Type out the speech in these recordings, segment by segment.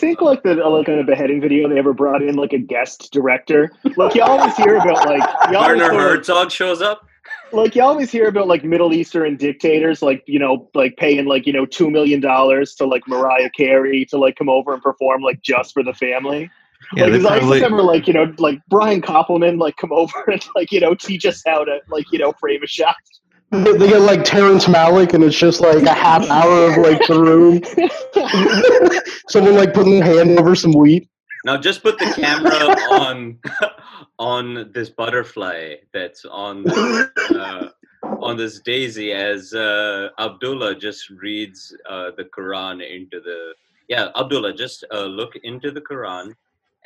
do you think like the uh, like in a beheading video they ever brought in like a guest director? Like you always hear about like you always Werner hear, Herzog shows up. like you always hear about like Middle Eastern dictators, like you know, like paying like you know two million dollars to like Mariah Carey to like come over and perform like just for the family. Yeah, like, they 'cause I just remember like you know like Brian Koppelman like come over and like you know teach us how to like you know frame a shot. They, they get like Terrence Malick, and it's just like a half hour of like the room. Someone like putting their hand over some wheat. Now just put the camera on on this butterfly that's on uh, on this daisy as uh, Abdullah just reads uh, the Quran into the yeah Abdullah just uh, look into the Quran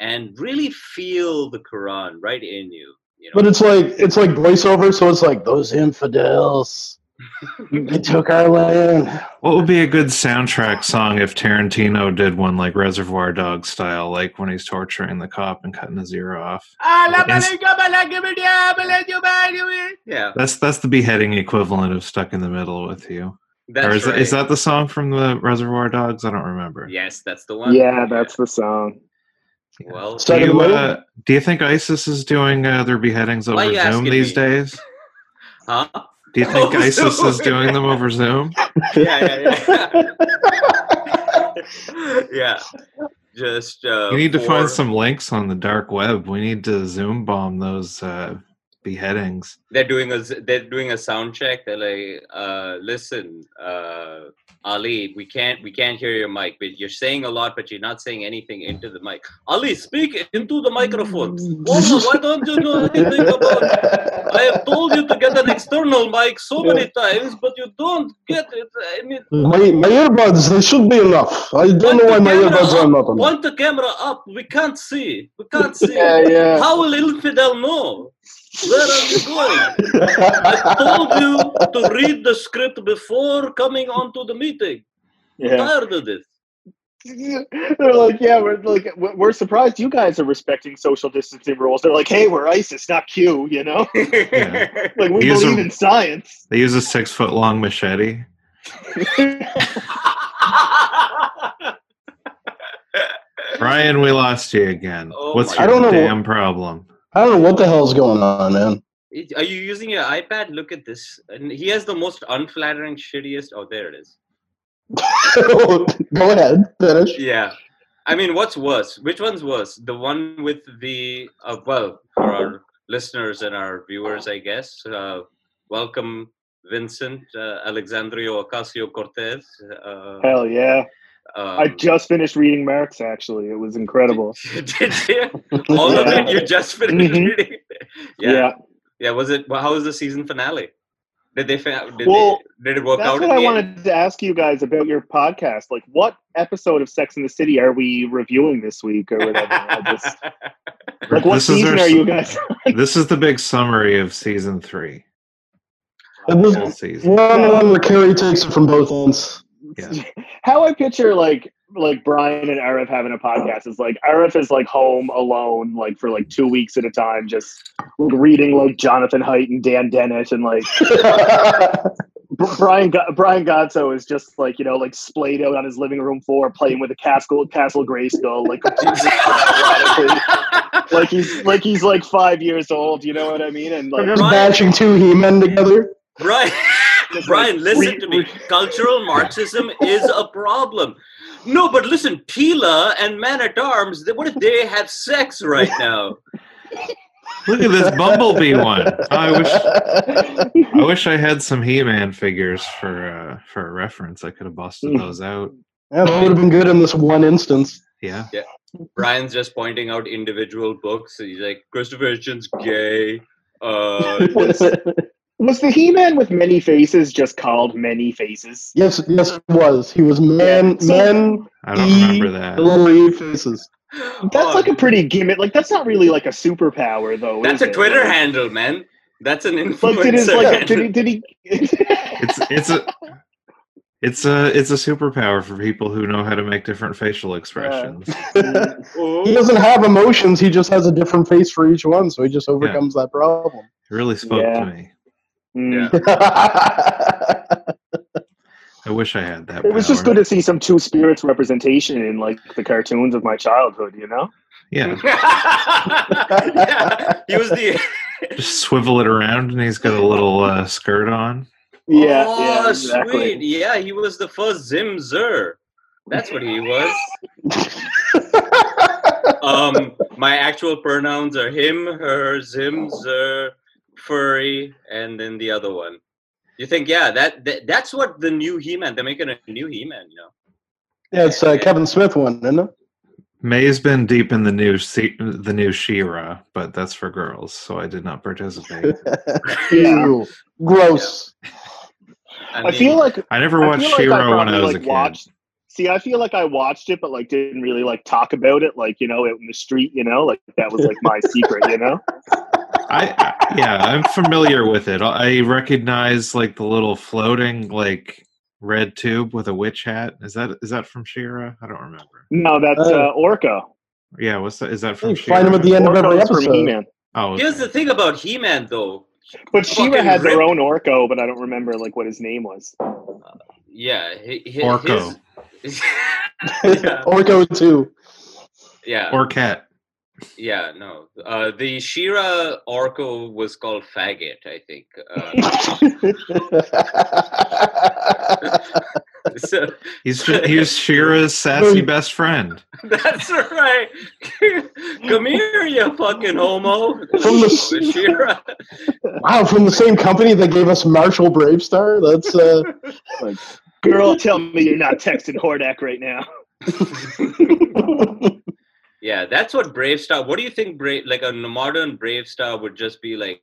and really feel the Quran right in you. You know, But it's like it's like voiceover, so it's like those infidels. They took our land. what would be a good soundtrack song if Tarantino did one like Reservoir Dog style, like when he's torturing the cop and cutting his ear off? Ah, yeah, That's that's the beheading equivalent of "Stuck in the Middle with You." that's or is, right. that, is that the song from the Reservoir Dogs? I don't remember. yes, that's the one. yeah, that's the song. Well. Do Stuck in the you, uh, do you think ISIS is doing uh, their beheadings over Zoom these me? days? Huh? Do you think Oh, ISIS is doing them over Zoom? yeah, yeah, yeah. yeah. Just uh, You need to find some links on the dark web. We need to Zoom bomb those uh, beheadings. They're doing a they're doing a sound check. They're like, uh, listen, uh, Ali, we can't we can't hear your mic, but you're saying a lot, but you're not saying anything into the mic. Ali, speak into the microphone. Walter, why don't you do anything about it? I have told you to get an external mic so many times, but you don't get it. I mean, My my earbuds, they should be enough. I don't know why my earbuds up, are not enough. Point the camera up. We can't see. We can't see. Yeah, yeah. How will infidel know? Where are you going? I told you to read the script before coming onto the meeting. Yeah. Tired of this. They're like, yeah, we're like, we're we're surprised you guys are respecting social distancing rules. They're like, hey, we're ISIS, not Q, you know? Like we Use a- believe in science. They use a six foot long machete. Ryan, we lost you again. Oh What's your I don't know damn problem? I don't know what the hell's going on, man. Are you using your iPad? Look at this. And he has the most unflattering, shittiest. Oh, there it is. Go ahead, finish. Yeah. I mean, what's worse? Which one's worse? The one with the, uh, well, for our listeners and our viewers, I guess. Uh, welcome, Vincent uh, Alexandrio Ocasio Cortez. Uh, Hell yeah. Um, I just finished reading Marx, actually. It was incredible. Did you? All of it? You just finished Mhm. reading? Yeah. Yeah. Yeah. Was it? Well, how was the season finale? Did they? Did, Well, they, did it work That's out? what I the end? wanted to ask you guys about your podcast. Like, what episode of Sex in the City are we reviewing this week or whatever? Just, like, what This is season are you guys? This is the big summary of season three. And this season. one one where Carrie takes it from both ends. Yeah. How I picture like like Brian and Arif having a podcast is like Arif is like home alone like for like two weeks at a time, just like reading like Jonathan Haidt and Dan Dennett and like Brian Go- Brian Gotzo is just like you know like splayed out on his living room floor playing with a castle Castle Grayskull like like he's like he's like five years old. You know what I mean? And like just Brian- bashing two He-Men together. Brian, Just Brian, like listen re- to me. re- Cultural Marxism is a problem. No, but listen, Teela and Man at Arms. What if they have sex right now? Look at this Bumblebee one. I wish I wish I had some He-Man figures for uh, for a reference. I could have busted those out. Yeah, that would have been good in this one instance. Yeah. Yeah. Brian's just pointing out individual books. He's like, Christopher Hitchens gay. Uh, was, was the He-Man with many faces just called Many Faces? Yes, yes, it was. He was man, Yeah, so- men, I don't E, remember that. little E faces. That's oh, like a oh, pretty gimmick. Like that's not really like a superpower though. That's is a it? Twitter Like- handle, man. That's an Like influencer. did his like did he did he? It's it's a it's a it's a superpower for people who know how to make different facial expressions. Uh, he Oh. doesn't have emotions. He just has a different face for each one, so he just overcomes that problem. It really spoke Yeah. to me. Yeah. I I wish I had that. It was just good to see some two spirits representation in like the cartoons of my childhood. You know. Yeah, yeah, he was the. just swivel it around, and he's got a little uh, skirt on. Yeah. oh, yeah. Exactly. sweet. Yeah, he was the first Zim Zer. That's what he was. Um, my actual pronouns are him, her, Zim, Zer, furry, and then the other one. You think, yeah, that, that that's what the new He-Man. They're making a new He-Man, you know. Yeah, it's uh, Kevin Smith one, isn't it? May's been deep in the new se- the new She-Ra, but that's for girls, so I did not participate. Yeah. Ew. Gross. I feel like I never watched feel like She-Ra when probably, I was like, a kid. See, I feel like I watched it, but like didn't really like talk about it, like you know, out in the street. You know, like that was like my secret. You know. I, I yeah, I'm familiar with it. I recognize like the little floating like red tube with a witch hat. Is that is that from She-Ra? I don't remember. No, that's Oh. uh, Orko. Yeah, what's that? Is that from She-Ra? find him at the end of every Orko's from episode. He-Man. Oh, okay. here's the thing about He-Man, though. But She-Ra Fucking had their own Orko, but I don't remember like what his name was. Yeah, hi- hi- Orko. his- yeah, Orko too. yeah, or cat. Yeah. No, uh, the She-Ra Orko was called Faggot, I think. Uh, so, He's just, he's She-Ra's sassy best friend. That's right. Come here, you fucking homo. From the- She-Ra. wow, from the same company that gave us Marshal BraveStarr. That's uh, Girl, tell me you're not texting Hordak right now. Yeah, that's what BraveStarr. What do you think? Brave, like a modern BraveStarr would just be like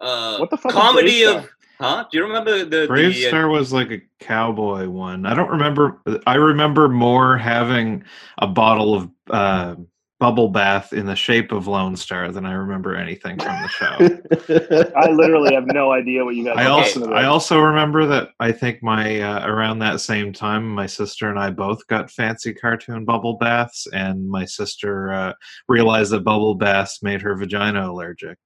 uh, What the fuck comedy of. Huh? Do you remember the Brave the, uh, Star was like a cowboy one. I don't remember. I remember more having a bottle of uh, bubble bath in the shape of Lone Star than I remember anything from the show. I literally have no idea what you guys I are also talking I also remember that I think my uh, around that same time my sister and I both got fancy cartoon bubble baths and my sister uh, realized that bubble baths made her vagina allergic.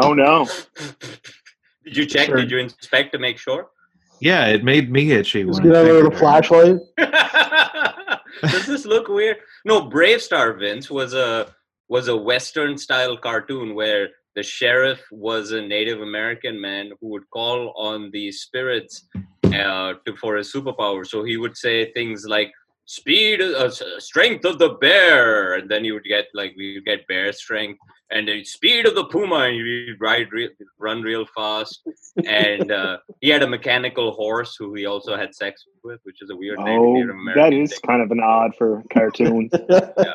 Oh no. Did you check? Sure. Did you inspect to make sure? Yeah, it made me itchy. Just when get out a little fingered flashlight. Does this look weird? No, BraveStarr Vince was a was a Western style cartoon where the sheriff was a Native American man who would call on the spirits uh, to, for his superpower. So he would say things like "speed, uh, strength of the bear," and then you would get like we would get bear strength, and the speed of the puma, and you'd ride, re- run real fast. And uh, he had a mechanical horse who he also had sex with, which is a weird Oh, American that is thing. kind of an odd for cartoons. Uh,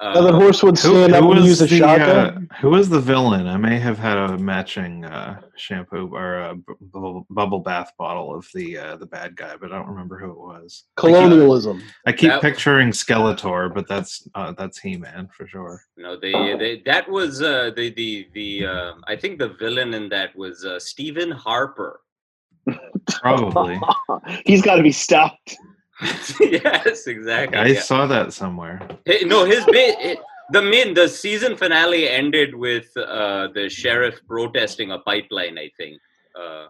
Now the horse would Who, stand up and use a the shotgun. uh, who was the villain? I may have had a matching uh, shampoo or a bubble, bubble bath bottle of the uh, the bad guy, but I don't remember who it was. Colonialism. I keep That- picturing Skeletor, but that's uh, that's He Man for sure. No, they, they that was uh, the the the um, I think the villain in that was uh, Stephen Harper. Probably. He's got to be stopped. yes, exactly. I yeah. saw that somewhere. Hey, no, his bit it, the main the season finale ended with uh, the sheriff protesting a pipeline. I think. Uh,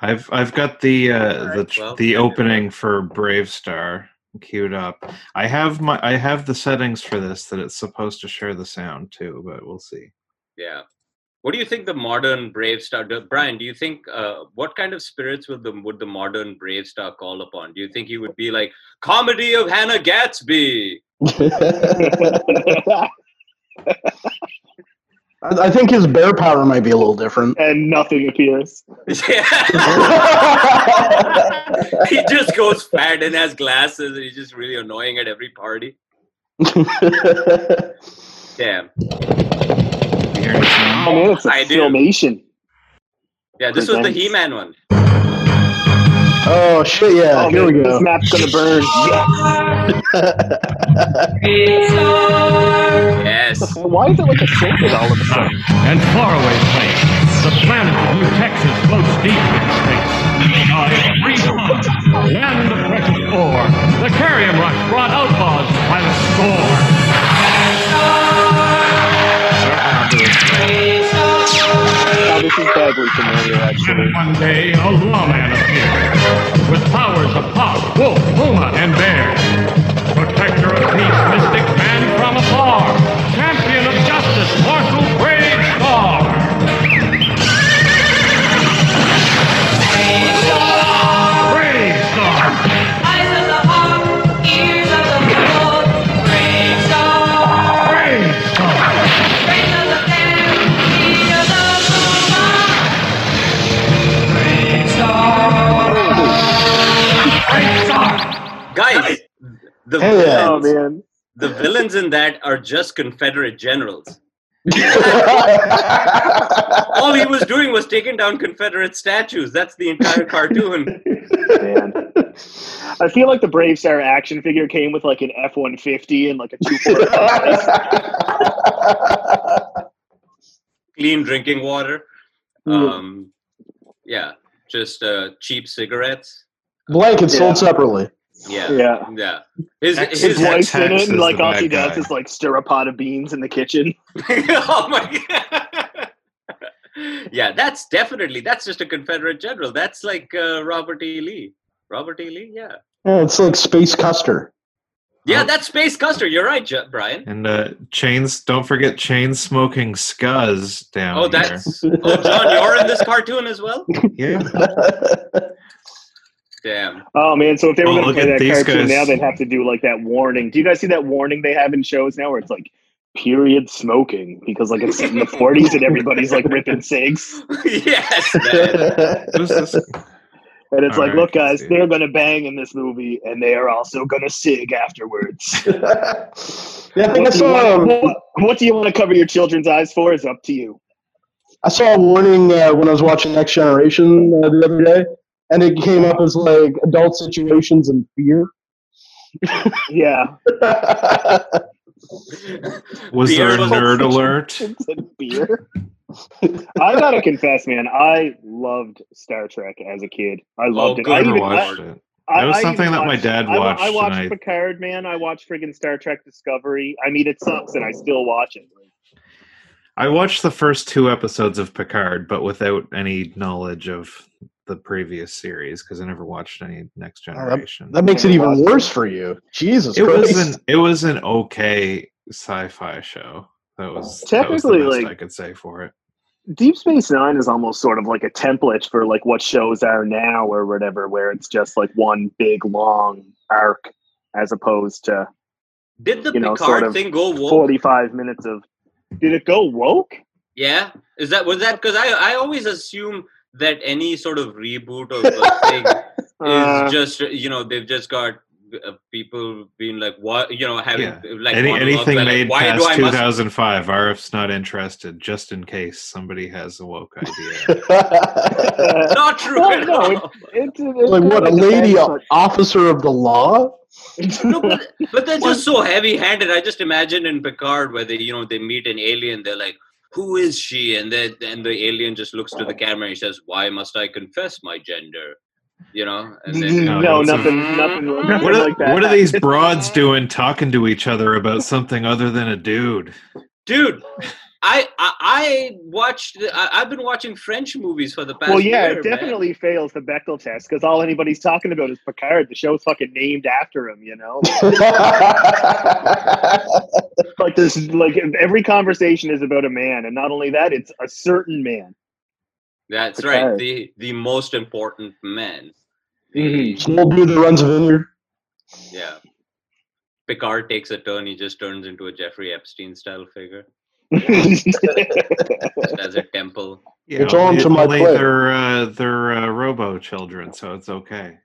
I've I've got the uh, the well, the opening for BraveStarr queued up. I have my I have the settings for this that it's supposed to share the sound too, but we'll see. yeah. What do you think the modern BraveStarr? Do, Brian, do you think uh, what kind of spirits would the would the modern BraveStarr call upon? Do you think he would be like comedy of Hannah Gadsby? I I think his bear power might be a little different. and nothing appears. Yeah. he just goes fat and has glasses and he's just really annoying at every party. Damn. You hear any sound? Oh man, it's a I do. Yeah, this was the He Man one. oh shit! Yeah, oh, here we go. This map's gonna burn. Yes. Yes. Why is it like a circuit all of a sudden? and faraway place. The planet of New Texas floats deep in space. By three tons, land of precious ore. The Kerium rush brought outlaws by the score. This is vaguely familiar, actually. Then one day, a lawman appeared with powers of hawk, wolf, puma, and bear. Protector of peace, mystic man from afar. Champion of justice, mortal the Hell yeah. Oh villains, man. the villains in that are just Confederate generals. All he was doing was taking down Confederate statues. That's the entire cartoon. Man. I feel like the Brave Sarah action figure came with like an F one fifty and like a two four. Clean drinking water. Um, yeah, just uh, cheap cigarettes. Blankets Yeah. sold separately. Yeah, Yeah. yeah. His, X- His his, wife's in it, and like the all bad she does guy. is like stir a pot of beans in the kitchen. oh my god. yeah, that's definitely that's just a Confederate general. That's like uh, Robert E. Lee. Robert E. Lee, yeah. Yeah, it's like Space Custer. Yeah, Oh. that's Space Custer. You're right, Ju- Brian. And uh, chains. Don't forget chain smoking scuzz down Oh, here. that's oh, John, you're in this cartoon as well. Yeah. Damn. Oh man! So if they were Oh, going to play that these cartoon guys. now, they'd have to do like that warning. Do you guys see that warning they have in shows now, where it's like period smoking because like it's in the forties and everybody's like ripping cigs, yes, man. And it's All like, right, look, guys, they're going to bang in this movie, and they are also going to sig afterwards. yeah, I think I What do, you saw. want, Um, what, what do you want to cover your children's eyes for? Is up to you. I saw a warning uh, when I was watching Next Generation uh, the other day, and it came up as like adult situations and fear. Yeah, Was Beer there a nerd alert? It's a beer. I gotta confess, man, I loved Star Trek as a kid. I oh, loved it. I I never even, I, watched it. I, That was I something even that my dad watched, I watched and I- Picard, man. I watched friggin' Star Trek Discovery. I mean, it sucks, and I still watch it. I watched the first two episodes of Picard, but without any knowledge of the previous series because I never watched any Next that- Generation. that makes it even worse for you. Jesus it Christ! was an it was an okay sci-fi show. That was that was the Technically, best like- I could say for it. Deep Space Nine is almost sort of like a template for like what shows are now or whatever, where it's just like one big long arc as opposed to Did the You know, Picard sort of thing go woke? forty-five minutes of. Did it go woke? Yeah, is that was that because I I always assume that any sort of reboot of a thing Uh, is just you know they've just got uh, people being like what you know having Yeah. like Any, anything where, like, made why do past I must 2005, Arif's not interested, just in case somebody has a woke idea. not true Well, at no, all. it's, it's like what a lady depends, officer of the law. no, but, but they're just so heavy-handed. I just imagine in Picard where they, you know, they meet an alien. They're like, "Who is she?" And then, and the alien just looks to the camera and he says, "Why must I confess my gender?" You know. And then, No, no, it's a- nothing, nothing, nothing What are, like that. what are these broads doing talking to each other about something other than a dude? dude, I I, I watched. I, I've been watching French movies for the past. Well, yeah, year, it man. definitely fails the Bechdel test because all anybody's talking about is Picard. The show's fucking named after him, you know. like there's like every conversation is about a man, and not only that, it's a certain man. That's Picard. right. The the most important man. Mhm. Small dude that runs a vineyard. Yeah. Picard takes a turn. He just turns into a Jeffrey Epstein style figure. Just as a temple. Yeah, It's on to my only plate. they're uh, they're uh, robo children, so it's okay.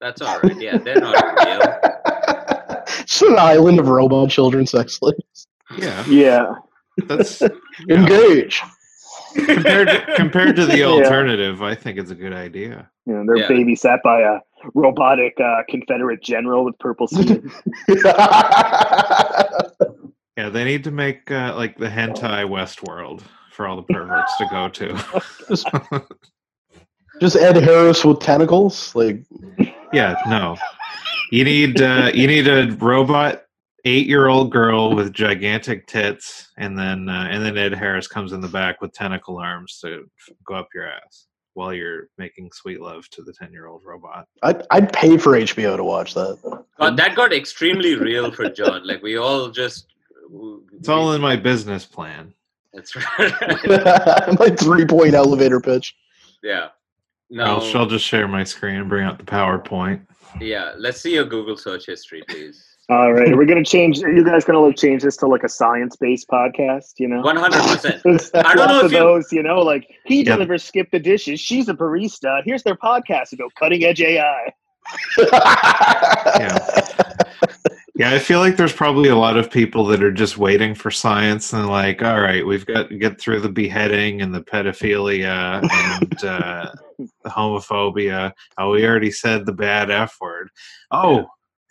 That's all right. Yeah, they're not real. It's an island of robot children sex slaves. Yeah, yeah, that's you know, Engage. compared to, compared to the Yeah. alternative. I think it's a good idea. you know, they're Yeah. babysat by a robotic uh, Confederate general with purple skin. Yeah, they need to make uh, like the hentai Westworld for all the perverts to go to. Just Ed Harris with tentacles. Like yeah, no, you need uh, you need a robot eight year old girl with gigantic tits, and then uh, and then Ed Harris comes in the back with tentacle arms to go up your ass. while you're making sweet love to the 10 year old robot. I'd, I'd pay for HBO to watch that. God, that got extremely real for John. Like we all just. It's all in my business plan. That's right. My three point elevator pitch. yeah. No. I'll, I'll just share my screen and bring out the PowerPoint. Yeah. Let's see your Google search history, please. All right, we're gonna change. Are you guys gonna like change this to like a science-based podcast? You know, One hundred percent. I don't know if of you- those. You know, like he Yeah. delivers skip the dishes. She's a barista. Here's their podcast about cutting edge AI. Yeah. Yeah, I feel like there's probably a lot of people that are just waiting for science and like, all right, we've got to get through the beheading and the pedophilia and uh, the homophobia. Oh, we already said the bad F word. Oh, Yeah.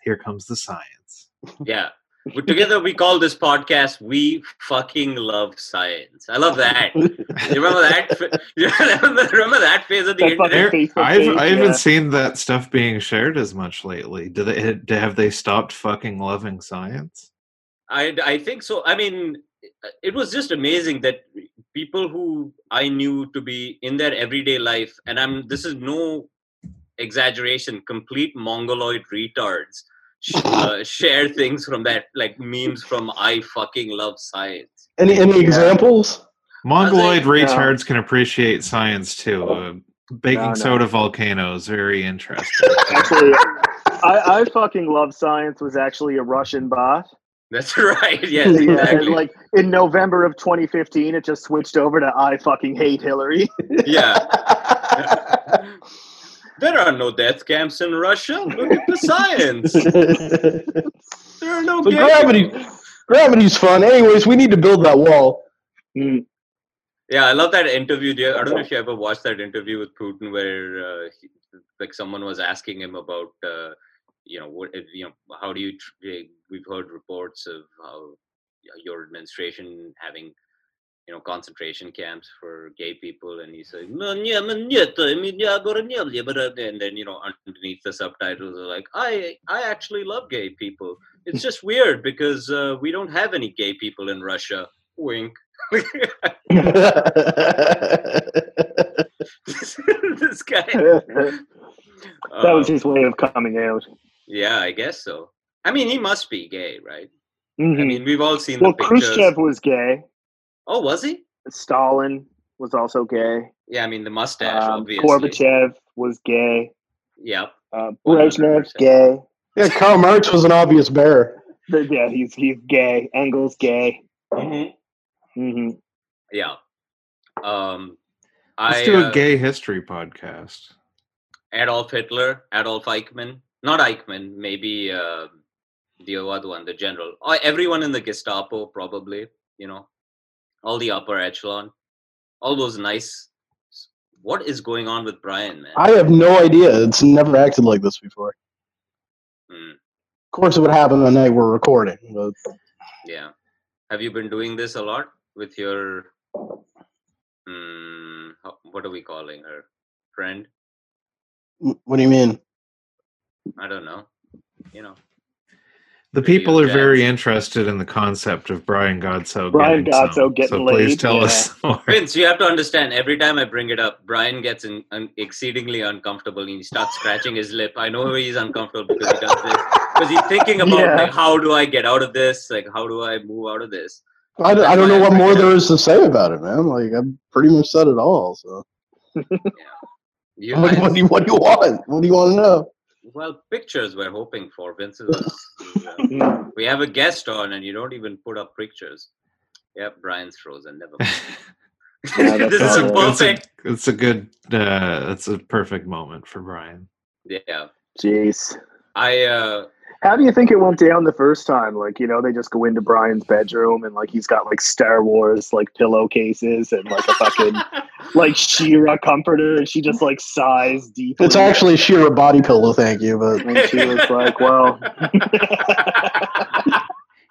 here comes the science. Yeah. But together we call this podcast "We Fucking Love Science." I love that. You remember that? You remember, remember that phase of the That internet? Facebook I've page, I haven't yeah. seen that stuff being shared as much lately. Do they have they stopped fucking loving science? I I think so. I mean, it was just amazing that people who I knew to be in their everyday life, and I'm this is no exaggeration, complete mongoloid retards sh- uh, share things from that, like memes from "I fucking love science." any any examples? Mongoloid think- retards can appreciate science too. Uh, baking No, no. soda volcanoes, very interesting. Actually, I, I fucking love science. Was actually a Russian bot. That's right. Yes, Yeah, and exactly. like in November of 2015, it just switched over to I fucking hate Hillary. yeah. There are no death camps in Russia. Look at the science. There are no So gravity- Gravity's fun. Anyways, we need to build that wall. Mm, Yeah, I love that interview. Do I don't know if you ever watched that interview with Putin, where uh, he, like someone was asking him about, uh, you know, what if, you know, how do you? Tr- eh, we've heard reports of how your administration having, you know concentration camps for gay people and he's like and then you know underneath the subtitles are like i i actually love gay people. It's just weird because uh, we don't have any gay people in russia. Wink. This guy. That was his way of coming out. Yeah i guess so. I mean he must be gay right? Mm-hmm. i mean we've all seen well, the pictures. khrushchev was gay. Oh, was he? Stalin was also gay. Yeah, I mean the mustache, Um, obviously. Gorbachev was gay. Yep. Uh, Brezhnev gay. yeah, Karl Marx was an obvious bear. Yeah, he's he's gay. Engels gay. Mhm. hmm Yeah. Um, Let's I do a uh, gay history podcast. Adolf Hitler, Adolf Eichmann, not Eichmann, maybe uh, the other one, the general. Or everyone in the Gestapo, probably. You know, all the upper echelon, all those nice. What is going on with Brian, man? I have no idea. It's never acted like this before. Hmm, Of course, it would happen the night we're recording. But yeah. Have you been doing this a lot with your? How- what are we calling her? Friend? what do you mean? I don't know. You know. The people are very interested in the concept of Brian Godso. Brian getting Godso some. getting so please laid, tell yeah. us more. Vince, you have to understand. Every time I bring it up, Brian gets in, un, exceedingly uncomfortable and he starts scratching his lip. I know he's uncomfortable because he does this because he's thinking about Yeah. like how do I get out of this? Like how do I move out of this? I, don't- I don't know I what more it there up. is to say about it, man. Like I've pretty much said it all. So You, what, what do you what do you want? What do you want to know? Well, pictures we're hoping for. Vince is. is, uh, we have a guest on, and you don't even put up pictures. Yep, Brian's frozen. Never mind. Yeah, that's this is a right. It's a, it's a good. Uh, it's a perfect moment for Brian. Yeah, Jeez. I. uh How do you think it went down the first time? Like, you know, they just go into Brian's bedroom and like he's got like Star Wars like pillowcases and like a fucking like She-Ra comforter and she just like sighs deeply. It's actually She-Ra body pillow, thank you. But and she was like, Well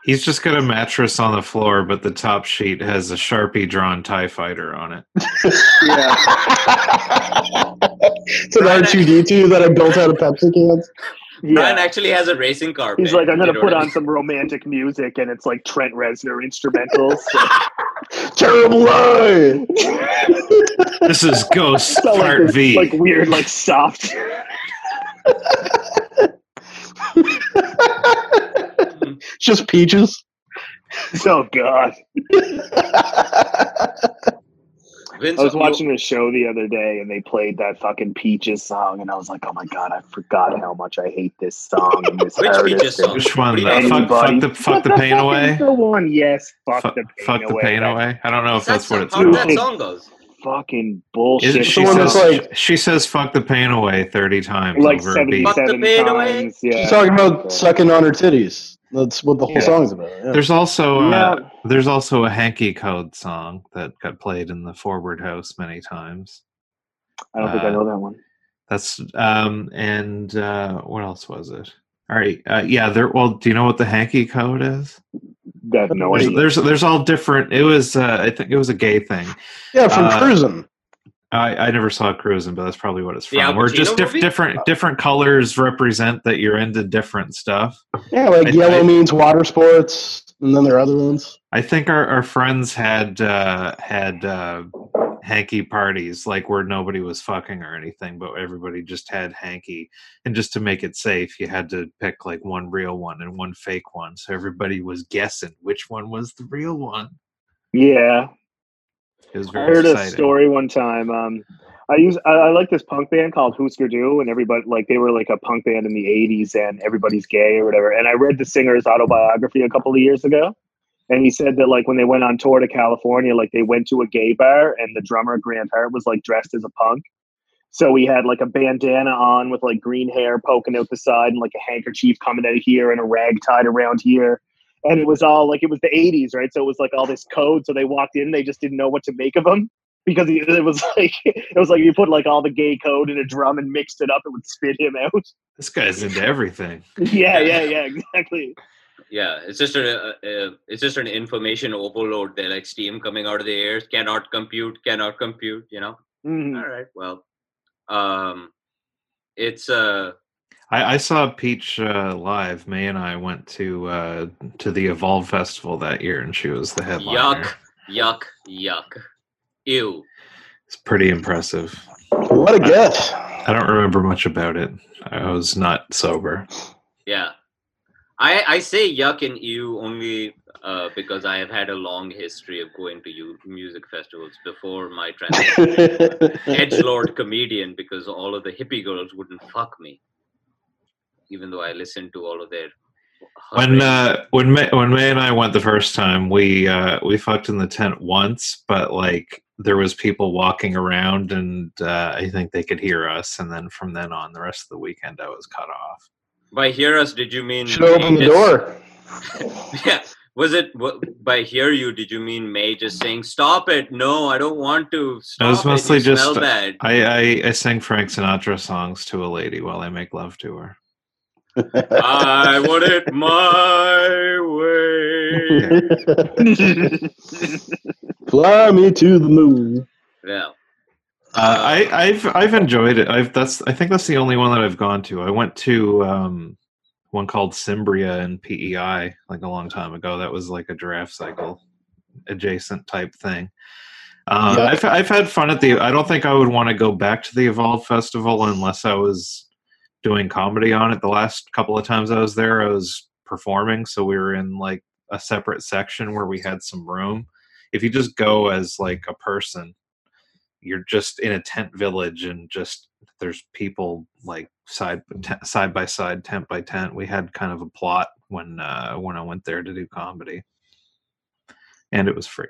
He's just got a mattress on the floor, but the top sheet has a sharpie drawn Tie Fighter on it. yeah. it's an R two D two that I built out of Pepsi cans. Brian Yeah. actually has a racing car. He's like, I'm gonna put on some romantic music and it's like Trent Reznor instrumentals. Terrible lie. This is Ghost So, like, Part this, V. like weird, like soft. Just peaches. oh god. Vince, I was watching a show the other day and they played that fucking Peaches song and I was like, oh my god, I forgot how much I hate this song and this Which artist. Peaches song? Which one? What do The fuck, fuck the fuck the pain away. is The one, yes. Fuck Fuck, the pain fuck the away. pain That away. I don't know if that's what it's how did that song goes. Fucking bullshit. it, she the one says like- she says fuck the pain away thirty times like over a beat. Fuck the seventy-seven pain away. Yeah. She's talking about sucking on her titties. That's what the whole Yeah. song's about. yeah. There's also uh, Yeah. there's also a hanky code song that got played in the forward house many times. I don't think I uh, know that one. That's um and uh what else was it? All right, uh, yeah. There. Well, do you know what the hanky code is? I have no There's, there's there's all different. It was uh, I think it was a gay thing. yeah, from uh, cruising. I, I never saw Cruising, but that's probably what it's from. Al Where just diff- different different colors represent that you're into different stuff. Yeah, like I- yellow I- means water sports, and then there are other ones. I think our, our friends had uh, had uh, hanky parties, like where nobody was fucking or anything, but everybody just had hanky. And just to make it safe, you had to pick like one real one and one fake one, so everybody was guessing which one was the real one. Yeah. It was I heard exciting. a story one time. Um, I use I, I like this punk band called Husker Du, and everybody like they were like a punk band in the '80s, and everybody's gay or whatever. And I read the singer's autobiography a couple of years ago, and he said that like when they went on tour to California, like they went to a gay bar, and the drummer Grant Hart was like dressed as a punk. So he had like a bandana on with like green hair poking out the side, and like a handkerchief coming out of here, and a rag tied around here and it was all like it was the 80s right so it was like all this code so they walked in they just didn't know what to make of them because it was like it was like you put like all the gay code in a drum and mixed it up it would spit him out This guy's into everything. yeah yeah yeah exactly Yeah, it's just a, a, it's just an information overload. There, like steam coming out of the air, cannot compute, cannot compute. You know. Mhm. All right. Well, um, it's uh, I, I saw Peach uh, live. May and I went to uh, to the Evolve Festival that year, and she was the headliner. yuck, yuck, yuck, ew. It's pretty impressive. What a guess. I don't remember much about it. I was not sober. Yeah. I, I say yuck and ew only uh, because I have had a long history of going to you music festivals before my transition edge lord comedian because all of the hippie girls wouldn't fuck me, even though I listened to all of their. When uh, when May, when May and I went the first time, we uh, we fucked in the tent once, but like there was people walking around, and uh, I think they could hear us. And then from then on, the rest of the weekend, I was cut off. by hear us, did you mean Should open the just- door. Yeah. Was it wha- by hear you? Did you mean May just saying stop it? No, I don't want to. Stop was it. mostly you just- smell bad. I, I I sing Frank Sinatra songs to a lady while I make love to her. I want it my way. Fly me to the moon. Yeah. Uh, I, I've I've enjoyed it. I've that's I think that's the only one that I've gone to. I went to um, one called Cimbria in PEI like a long time ago. That was like a giraffe cycle adjacent type thing. Um, Yeah. I've I've had fun at the. I don't think I would want to go back to the Evolve Festival unless I was doing comedy on it. The last couple of times I was there, I was performing, so we were in like a separate section where we had some room. If you just go as like a person, you're just in a tent village and just there's people like side side by side tent by tent we had kind of a plot when uh when i went there to do comedy and it was free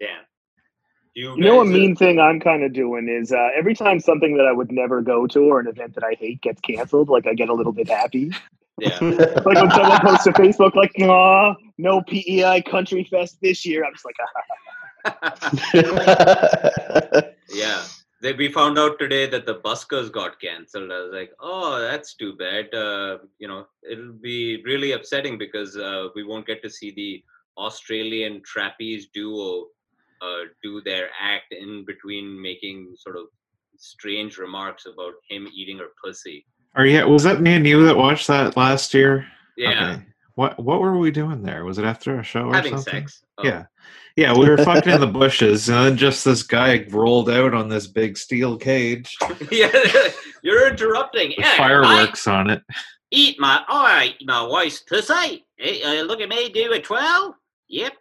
Damn. You, you know a guys, mean thing i'm kind of doing is uh, every time something that i would never go to or an event that i hate gets canceled like i get a little bit happy Yeah. like when someone posts to facebook like nah no pei country fest this year i'm just like ah. yeah. They, we found out today that the Buskers got cancelled. I was like, oh, that's too bad. Uh, you know, it'll be really upsetting because uh, we won't get to see the Australian trapeze duo do their act in between making sort of strange remarks about him eating her pussy. or yeah was that me and you that watched that last year Yeah. Okay. What what were we doing there? Was it after a show or Having something? sex. Oh. Yeah. Yeah, we were fucking in the bushes, and then just this guy rolled out on this big steel cage yeah. You're interrupting. with fireworks on it. Eat my I eat my wife's pussy. Hey, uh, look at me do a twelve. Yep.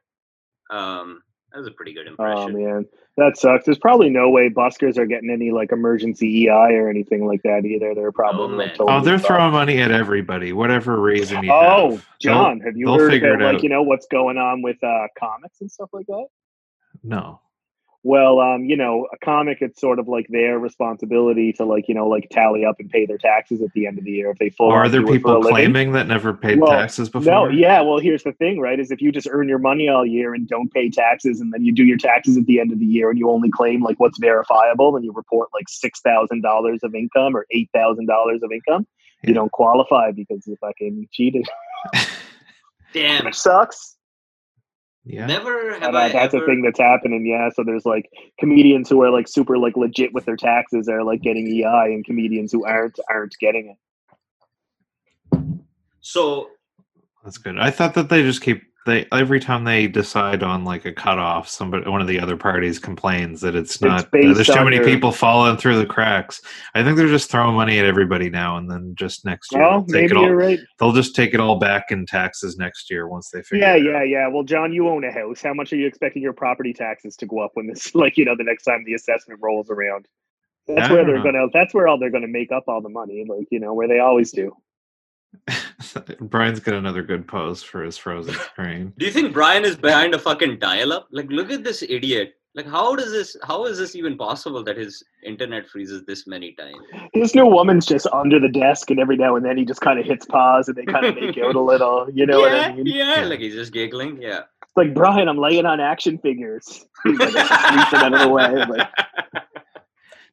Um, that was a pretty good Oh impression. man, that sucks. There's probably no way buskers are getting any like emergency EI or anything like that either. They're probably Oh, like, totally Oh, they're fucked. throwing money at everybody, whatever reason you Oh, have. John, have you they'll heard figure about it like out. you know what's going on with uh, comics and stuff like that? No. Well, um, you know, a comic it's sort of like their responsibility to like you know like tally up and pay their taxes at the end of the year if they full. Or are there do it people living. claiming that never paid Well, taxes before? No, yeah. Well, here's the thing, right? Is if you just earn your money all year and don't pay taxes, and then you do your taxes at the end of the year, and you only claim like what's verifiable, and you report like six thousand dollars of income or eight thousand dollars of income, Yeah. you don't qualify because you fucking cheated. Damn. Which sucks. Yeah. Never have And, I that's ever. a thing that's happening. Yeah. So there's like comedians who are like super like legit with their taxes are like getting EI, and comedians who aren't aren't getting it. So That's good. I thought that they just keep they every time they decide on like a cutoff, somebody one of the other parties complains that it's not based there's too many your- people falling through the cracks. I think they're just throwing money at everybody now and then just next year. Well, they'll maybe all, you're right. They'll just take it all back in taxes next year once they figure Yeah, yeah, out. yeah. Well, John, you own a house. How much are you expecting your property taxes to go up when this, like, you know, the next time the assessment rolls around? That's I where they're know. gonna. That's where all they're gonna make up all the money, like you know, where they always do. Brian's got another good pose for his frozen screen. do you think Brian is behind a fucking dial-up? Like, look at this idiot. Like, how does this? How is this even possible that his internet freezes this many times? This new woman's just under the desk, and every now and then he just kind of hits pause, and they kind of make out a little. You know yeah, what I mean? yeah, Yeah. Like he's just giggling. Yeah. It's like Brian, I'm laying on action figures. He's like out of the way. Like,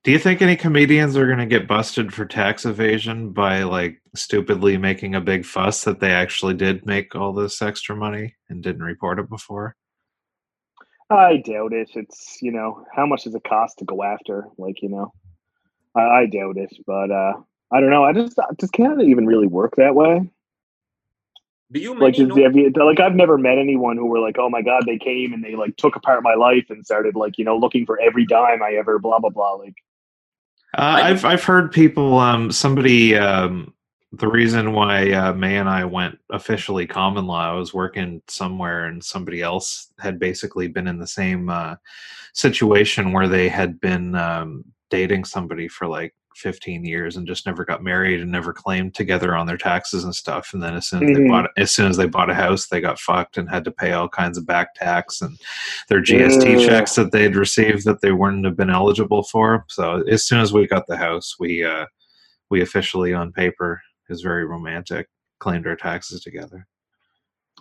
Do you think any comedians are going to get busted for tax evasion by like stupidly making a big fuss that they actually did make all this extra money and didn't report it before? I doubt it. It's you know, how much does it cost to go after? Like you know, I, I doubt it. But uh I don't know. I just does Canada even really work that way? Do you like many have you, like I've never met anyone who were like, oh my god, they came and they like took apart my life and started like you know looking for every dime I ever blah blah blah. Like Uh, I've I've heard people. Um, somebody. Um, the reason why uh, May and I went officially common law, I was working somewhere, and somebody else had basically been in the same uh, situation where they had been um, dating somebody for like 15 years and just never got married and never claimed together on their taxes and stuff. And then as soon as they Mhm. bought as soon as they bought a house, they got fucked and had to pay all kinds of back tax and their GST checks that they'd received that they wouldn't have been eligible for. So as soon as we got the house, we uh, we officially on paper is very romantic claimed our taxes together.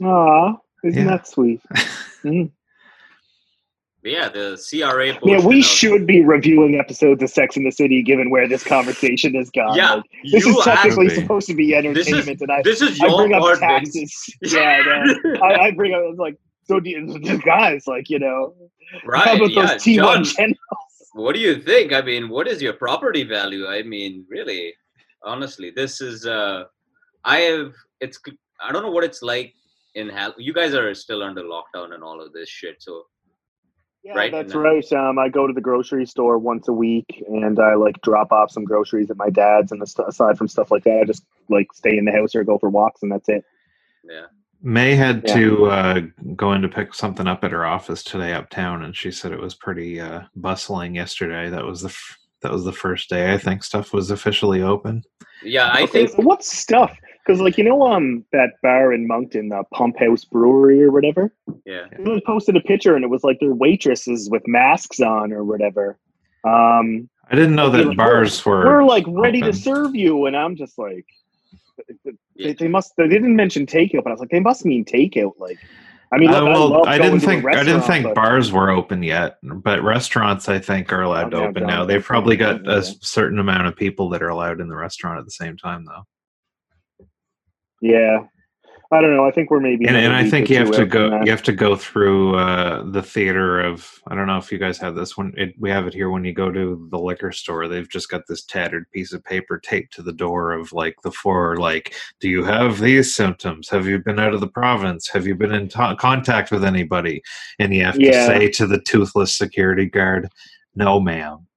ah, isn't Yeah. that sweet? yeah, the CRA. Yeah, we should be reviewing episodes of Sex in the City, given where this conversation has gone. Yeah, Like, this is technically supposed to be entertainment, is and I, this is I bring up taxes. yeah, I. I, I bring up like, so you, guys, like you know, how Right? about Yeah, those T one generals? What do you think? I mean, what is your property value? I mean, really, honestly, this is. uh I have. It's. I don't know what it's like in Hal. You guys are still under lockdown and all of this shit. So Yeah, right? that's then- right. Um, I go to the grocery store once a week, and I like drop off some groceries at my dad's. And ast- aside from stuff like that, I just like stay in the house or go for walks, and that's it. yeah. May had Yeah. to uh, go in to pick something up at her office today uptown, and she said it was pretty uh, bustling yesterday. That was the f- that was the first day I think stuff was officially open. Yeah, I Okay, think. so what stuff? Because like you know, um, that bar in Moncton, the Pump House Brewery or whatever. Yeah. Someone posted a picture, and it was like their waitresses with masks on or whatever. Um, I didn't know that like, bars were. we're like ready to serve you, and I'm just like, they, Yeah. they must. They didn't mention takeout, but I was like, they must mean takeout. Like, I mean, Uh, look, I, well, love I, going didn't think I didn't think but- bars were open yet, but restaurants I think are allowed to open now. They've probably got a certain amount of people that are allowed in the restaurant at the same time, though. Yeah. I don't know. I think we're maybe. and, and I think you have to go. You have to go through uh, the theater of. I don't know if you guys have this one. It, we have it here when you go to the liquor store. They've just got this tattered piece of paper taped to the door of like the four. Like, do you have these symptoms? Have you been out of the province? Have you been in to- contact with anybody? And you have to Yeah. say to the toothless security guard, "No, ma'am,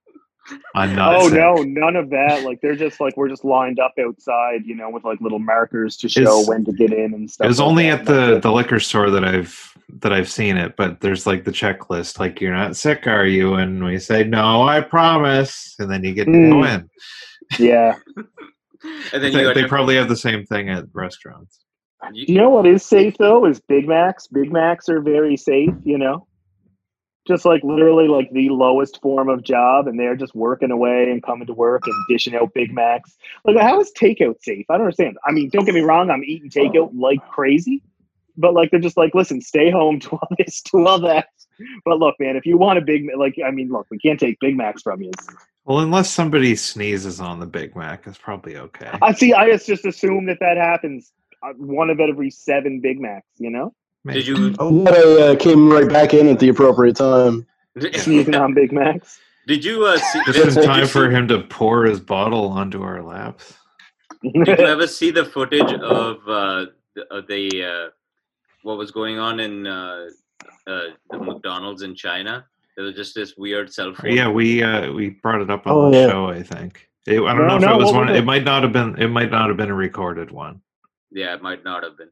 I'm not." Oh sick." no, none of that. Like they're just like we're just lined up outside, you know, with like little markers to show It's- when to get in and stuff. It was like only that. at the the liquor store that I've that I've seen it, but there's like the checklist, like you're not sick, are you? And we say, no, I promise, and then you get to go Mm. in. yeah. And then They, you they probably have the same thing at restaurants. Do you know what is safe though? Is Big Macs. Big Macs are very safe. You know, just like literally like the lowest form of job, and they're just working away and coming to work and dishing out Big Macs. Like, how is takeout safe? I don't understand. I mean, don't get me wrong. I'm eating takeout like crazy, but like they're just like, listen, stay home, do all this, do all that. But look, man, if you want a Big Mac, like, I mean, look, we can't take Big Macs from you. Well, unless somebody sneezes on the Big Mac, it's probably okay. I see. I just just assume that that happens. uh, One of every seven Big Macs, you know, Maybe. Did you I'm glad I uh, came right back in at the appropriate time. sneezing on Big Macs. Did you uh, see? Just did in you time for him to pour his bottle onto our laps. Did you ever see the footage of uh, the, uh, the uh, what was going on in uh, uh, the McDonald's in China? There was just this weird cell phone. Yeah, we uh, we brought it up on Oh, the yeah. show. I think. It, I don't No, know if no, it was one. was It? it? might not have been. It might not have been a recorded one. Yeah, it might not have been.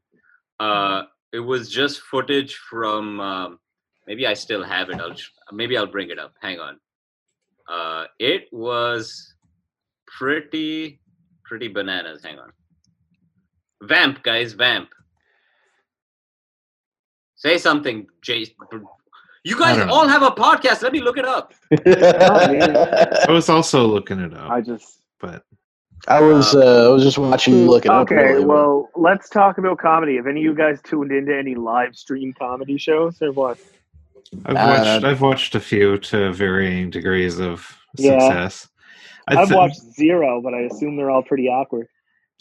Uh, it was just footage from. Um, maybe I still have it. I'll sh- maybe I'll bring it up. Hang on. Uh, it was pretty pretty bananas. Hang on. Vamp, guys, vamp. Say something, Jace. You guys don't know. all have a podcast. Let me look it up. I was also looking it up, I just but I was uh, I was just watching you look it up. okay. earlier. Well, let's talk about comedy. Have any of you guys tuned into any live stream comedy shows or what? I've Uh, watched. I've watched a few to varying degrees of Yeah. success. I I've thi- watched zero, but I assume they're all pretty awkward.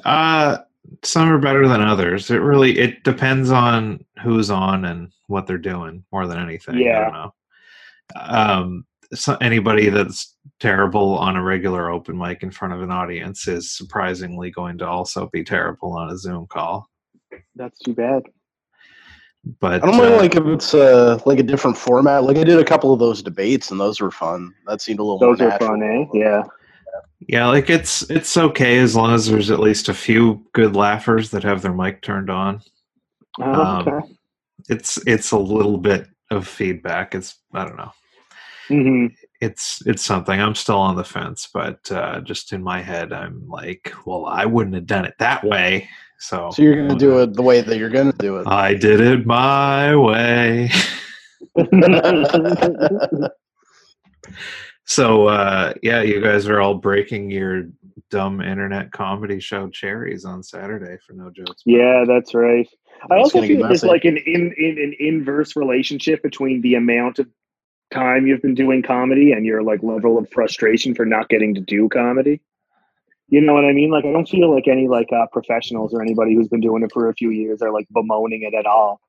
Uh, some are better than others. It really it depends on who's on and what they're doing more than anything. I Yeah. don't know. Um, so anybody that's terrible on a regular open mic in front of an audience is surprisingly going to also be terrible on a Zoom call. That's too bad. But I don't mind uh, like if it's uh, like a different format. Like I did a couple of those debates, and those were fun. That seemed a little Those more are fun, eh? Yeah. yeah, like it's it's okay as long as there's at least a few good laughers that have their mic turned on. Oh, Um, okay. It's it's a little bit of feedback. It's I don't know. Hmm it's it's something i'm still on the fence but uh just in my head i'm like well i wouldn't have done it that way so So you're gonna do it the way that you're gonna do it. i did it my way so uh yeah you guys are all breaking your dumb internet comedy show cherries on saturday for no jokes yeah, that's right. I also feel there's messy. like an in, in an inverse relationship between the amount of time you've been doing comedy and your like level of frustration for not getting to do comedy. You know what I mean? Like I don't feel like any like uh, professionals or anybody who's been doing it for a few years are like bemoaning it at all.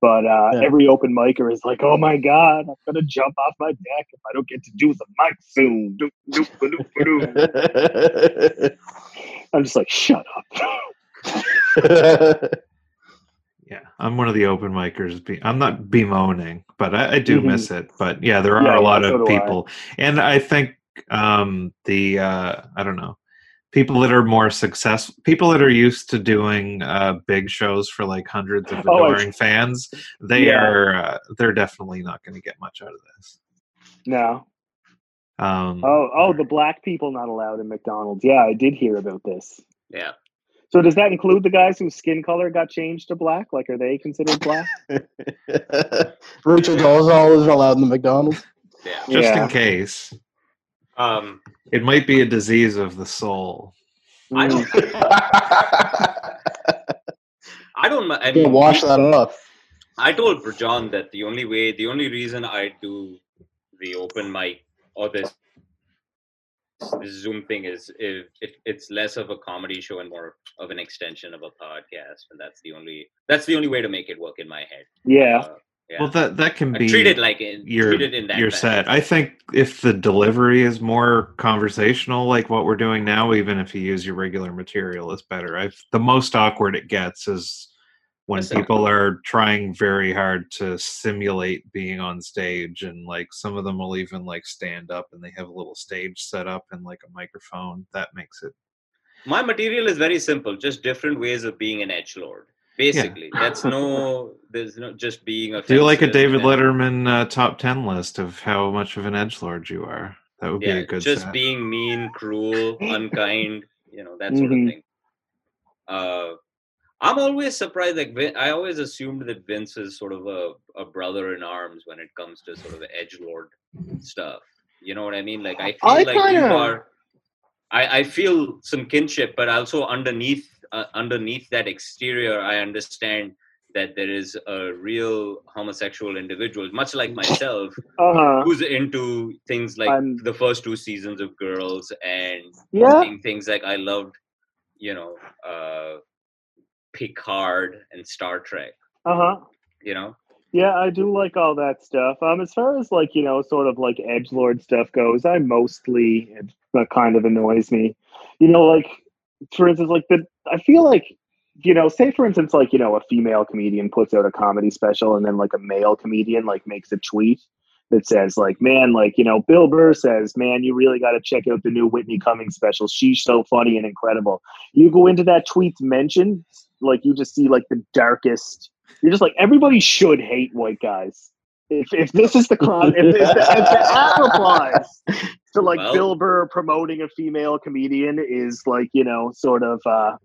But uh, Yeah. every open micer is like, "Oh my god, I'm gonna jump off my deck if I don't get to do the mic soon." Doop, doop, doop, doop, doop. I'm just like, "Shut up." yeah i'm one of the open micers be- i'm not bemoaning but i, I do Mhm. miss it but yeah there are Yeah, a yeah, lot so of do I. people and i think um the uh i don't know people that are more successful people that are used to doing uh big shows for like hundreds of Oh, fans they Yeah. are uh, they're definitely not going to get much out of this No. um Oh, oh, the black people not allowed in McDonald's. Yeah, I did hear about this. Yeah. So does that include the guys whose skin color got changed to black? Like, are they considered black? Rachel Dolezal isn't allowed in the McDonald's. Yeah. just yeah. in case Um, it might be a disease of the soul I Mm. don't. I don't. I mean, wash that off. I told Brian that the only way, the only reason I do the open mic or this this Zoom thing is if it, it's less of a comedy show and more of an extension of a podcast, and that's the only that's the only way to make it work in my head. Yeah. Uh, yeah. Well, that that can be treated like in, your treat it in that your fashion. set. I think if the delivery is more conversational, like what we're doing now, even if you use your regular material, is better. I've the most awkward it gets is when Listen. people are trying very hard to simulate being on stage, and like some of them will even like stand up and they have a little stage set up and like a microphone. That makes it my material is very simple just different ways of being an edge lord basically that's no there's no just being a do like a David Letterman uh, top ten list of how much of an edge lord you are. That would be a good just set. being mean cruel unkind you know that sort Mhm. of thing uh i'm always surprised like Vin- i always assumed that vince is sort of a, a brother in arms when it comes to sort of edge lord stuff you know what i mean like i feel I like you kinda- are I, I feel some kinship, but also underneath uh, underneath that exterior, I understand that there is a real homosexual individual, much like myself, Uh huh. who's into things like I'm- the first two seasons of Girls and Yeah. things like I loved, you know, uh, Picard and Star Trek. Uh huh. You know, Yeah, I do like all that stuff. Um, as far as like you know, sort of like edge lord stuff goes, I mostly it that kind of annoys me. You know, like for instance, like the I feel like you know, say for instance, like you know, a female comedian puts out a comedy special, and then like a male comedian like makes a tweet that says like, man, like you know, Bill Burr says, man, you really got to check out the new Whitney Cummings special. She's so funny and incredible. You go into that tweet's mention, like you just see like the darkest you're just like everybody should hate white guys. If if this is the crime, if, if, the, if the ad applies to like Well- Bill Burr promoting a female comedian is like you know sort of uh,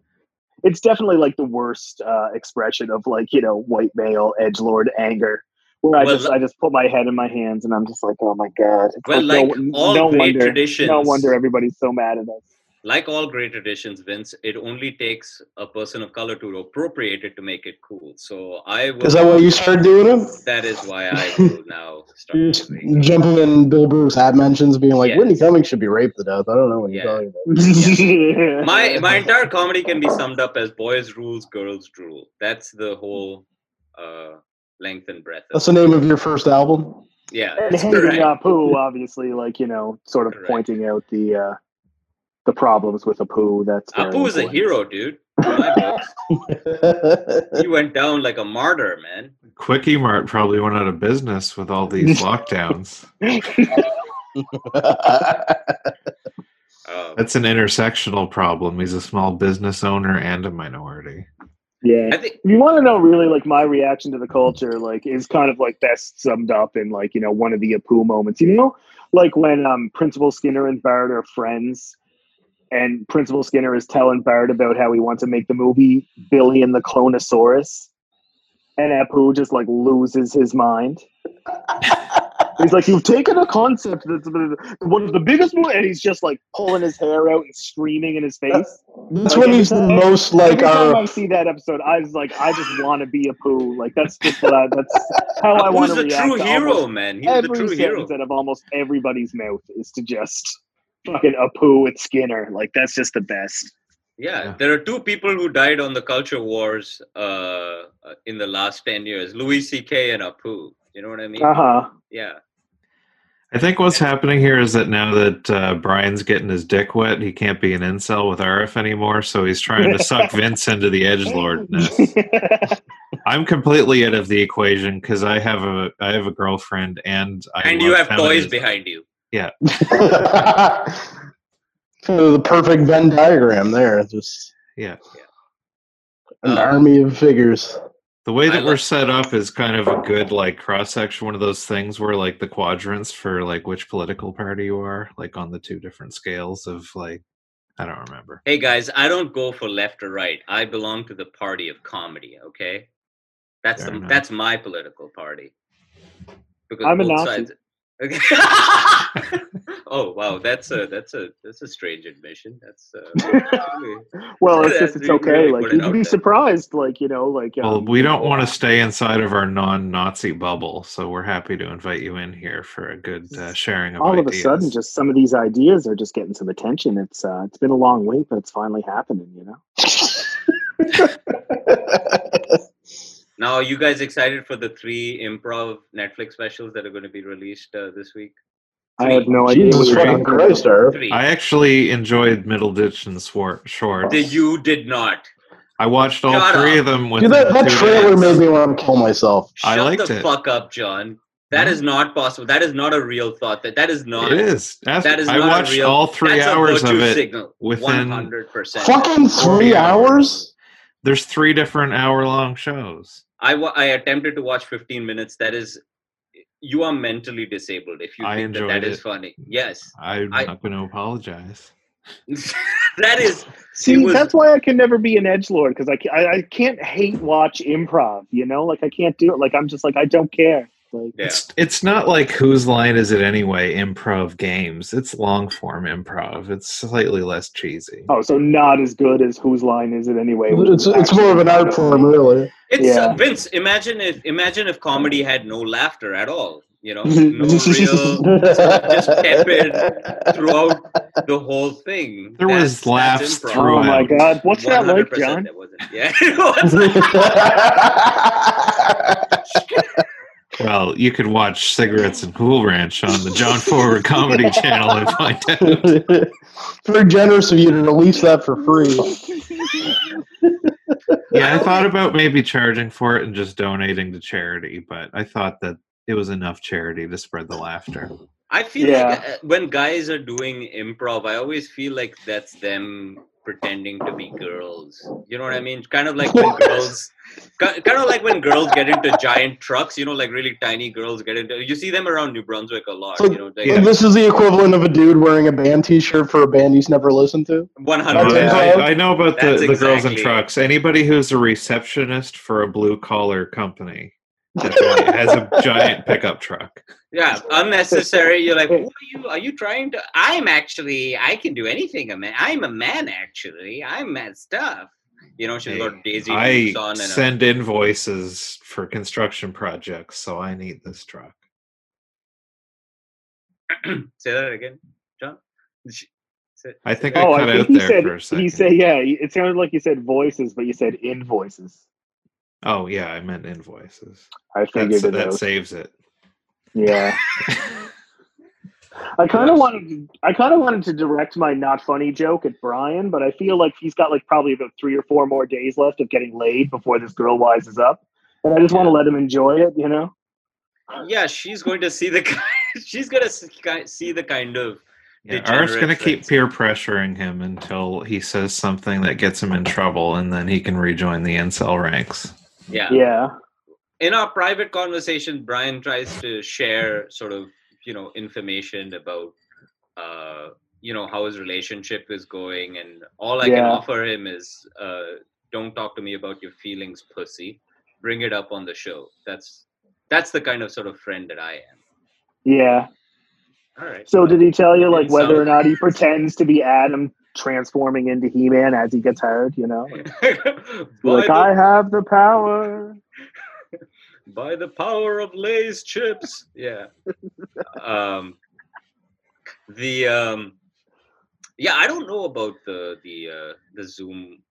it's definitely like the worst uh, expression of like you know white male edge lord anger. Where I Well, just I just put my head in my hands and I'm just like oh my god. It's Well, no- like all no great wonder, traditions- No wonder everybody's so mad at us. Like all great traditions, Vince, it only takes a person of color to appropriate it to make it cool. So I will. Is that why you started doing it? That is why I will now start. You're just doing it. jumping in Bill Burr's hat mentions, being like, Yes. Whitney Cummings should be raped to death. I don't know what you're Yeah. talking about. my my entire comedy can be summed up as boys rules girls drool that's the whole uh length and breadth of That's the name of your first album. yeah and hanging correct. up who obviously like you know sort of Correct. pointing out the uh the problems with Apu. That's very apu is a hero dude in my books. he went down like a martyr man Kwik-E-Mart probably went out of business with all these lockdowns. uh, That's an intersectional problem. He's a small business owner and a minority. Yeah. i think If you want to know really like my reaction to the culture, like is kind of like best summed up in like, you know, one of the Apu moments. You know, like when um Principal Skinner and Bart are friends and Principal Skinner is telling Bart about how he wants to make the movie Billy and the Clonosaurus. And Apu just like loses his mind. He's like, You've taken a concept that's the- one of the biggest movies, and he's just like pulling his hair out and screaming in his face. That's when he's the most like Every time I see that episode, I was like, I just want to be Apu. Like that's just what I. That's how I want Apu's to the react. true to hero almost man he's the Every true sentence hero out of almost everybody's mouth is to just fucking Apu with Skinner. Like that's just the best. yeah, Yeah. there are two people who died on the culture wars uh, uh, in the last 10 years louis ck and apu you know what i mean Uh huh. yeah I think what's happening here is that now that uh, Brian's getting his dick wet, he can't be an incel with Arif anymore, so he's trying to suck Vince into the edge lordness. I'm completely out of the equation because I have a I have a girlfriend and I and you love have toys behind you the perfect Venn diagram there. Just Yeah. an Um, army of figures. The way that we're set up is kind of a good like cross section. One of those things where like the quadrants for like which political party you are, like on the two different scales of like I don't remember. Hey guys, I don't go for left or right. I belong to the party of comedy. Okay, that's Fair the, enough. that's my political party. Because I'm a both Nazi. sides- Okay. Oh wow, that's a that's a that's a strange admission. That's uh, well, it's just it's okay. Like you'd out be surprised. Like you know, like Well, um, we don't want to stay inside of our non-Nazi bubble, so we're happy to invite you in here for a good uh, sharing of all ideas. of a sudden, just some of these ideas are just getting some attention. It's uh, it's been a long wait, but it's finally happening. You know. now, are you guys excited for the three improv Netflix specials that are going to be released uh, this week? I have no idea. Jesus fucking. Christ, Arif. Three. I actually enjoyed Middleditch and Schwartz Shorts. Did you did not? I watched all Shut three up. of them with Dude, that, that trailer made me want to kill myself. I Shut liked the it. fuck up, John. That is not possible. That is not a real thought. That that is not. It is. Ask- That is I not a watched real- all three hours of it. Signal. within- One hundred percent. Fucking three hours? There's three different hour-long shows. I wa- I attempted to watch fifteen minutes. That is, you are mentally disabled if you I think that that is funny. Yes, I'm I- not going to apologize. that is. See, was- that's why I can never be an edge lord because I, I I can't hate watch improv. You know, like I can't do it. Like I'm just like I don't care. Like Yeah. It's it's not like whose line is it anyway? Improv games. It's long form improv. It's slightly less cheesy. oh, so not as good as whose line is it anyway? It's, it's more of an art form, really. It's Yeah. uh, Vince. Imagine if imagine if comedy had no laughter at all. You know, no real just tepid throughout the whole thing. There was laughs improv. through Oh my god, what's that like, John? That wasn't. Yeah, it was. Well, you could watch Cigarettes and Cool Ranch on the John Forward Comedy Channel and find out. Very generous of you to release that for free. Yeah, I thought about maybe charging for it and just donating to charity, but I thought that it was enough charity to spread the laughter. I feel Yeah. like uh, when guys are doing improv, I always feel like that's them pretending to be girls. You know what I hmm. mean? Kind of like when girls, kind of like when girls get into giant trucks. You know, like really tiny girls get into. You see them around New Brunswick a lot. So- You know, Yeah. This is the equivalent of a dude wearing a band T-shirt for a band he's never listened to. I, hundred. That's percent. I know about the, That's the girls in trucks. Anybody who's a receptionist for a blue collar company has a giant pickup truck. Yeah, unnecessary. You're like, who are you? Are you trying to? I'm actually. I can do anything. A man. I'm a man. Actually, I'm mad stuff. You know, she's Hey, got Daisy I on and a, send invoices for construction projects, so I need this truck. say that again, John. I think say I Oh, cut I think out there said for a second. he said yeah. It sounded like you said voices, but you said invoices. Oh yeah, I meant invoices. I figured That's, it that saves it. Yeah. I kind of wanted to, I kind of wanted to direct my not funny joke at Brian, but I feel like he's got like probably about three or four more days left of getting laid before this girl wises up, and I just want to let him enjoy it, you know. yeah, she's going to see the kind. She's gonna see the kind of. Yeah, Arif's going to degenerate keep peer pressuring him until he says something that gets him in trouble, and then he can rejoin the incel ranks. Yeah. Yeah. In our private conversation, Brian tries to share sort of you know information about uh you know how his relationship is going, and all I can offer him is uh don't talk to me about your feelings, pussy. Bring it up on the show. That's that's the kind of sort of friend that I am. Yeah. All right. So did he tell you like whether or not he pretends to be Adam transforming into He-Man as he gets hard? You know, like the, I have the power. By the power of Lay's chips. Yeah. um, the um, yeah, I don't know about the the uh, the Zoom.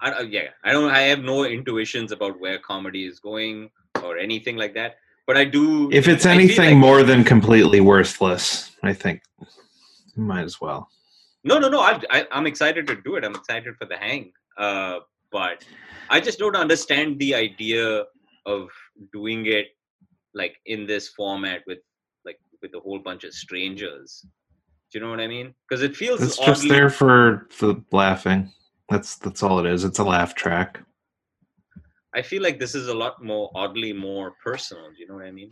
I, uh, yeah, I don't. I have no intuitions about where comedy is going or anything like that. But I do. If it's anything like- more than completely worthless, I think might as well. No, no, no. I, I, I'm excited to do it. I'm excited for the hang. Uh, but I just don't understand the idea of doing it like in this format with like with a whole bunch of strangers. Do you know what I mean? Because it feels It's oddly, just there for the laughing. That's that's all it is. It's a laugh track. I feel like this is a lot more oddly more personal. Do you know what I mean?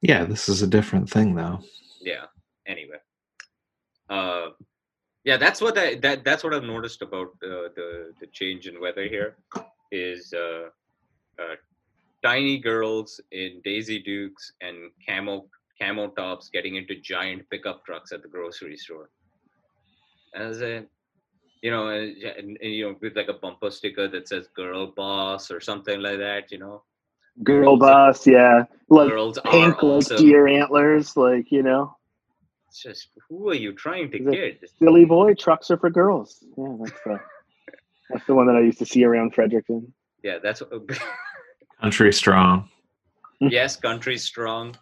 Yeah, this is a different thing though. yeah anyway uh yeah that's what i that that's what i've noticed about uh, the the change in weather here is uh, uh tiny girls in daisy dukes and camo camo tops getting into giant pickup trucks at the grocery store. As a, you know, and, and, and, you know, with like a bumper sticker that says "Girl Boss" or something like that. You know, Girl boss, yeah. Like girls are pink, like awesome. deer antlers, like you know. It's just who are you trying to get? Silly boy, trucks are for girls. Yeah, that's the that's the one that I used to see around Fredericton. Yeah, that's Country strong. Hmm. yes, country strong.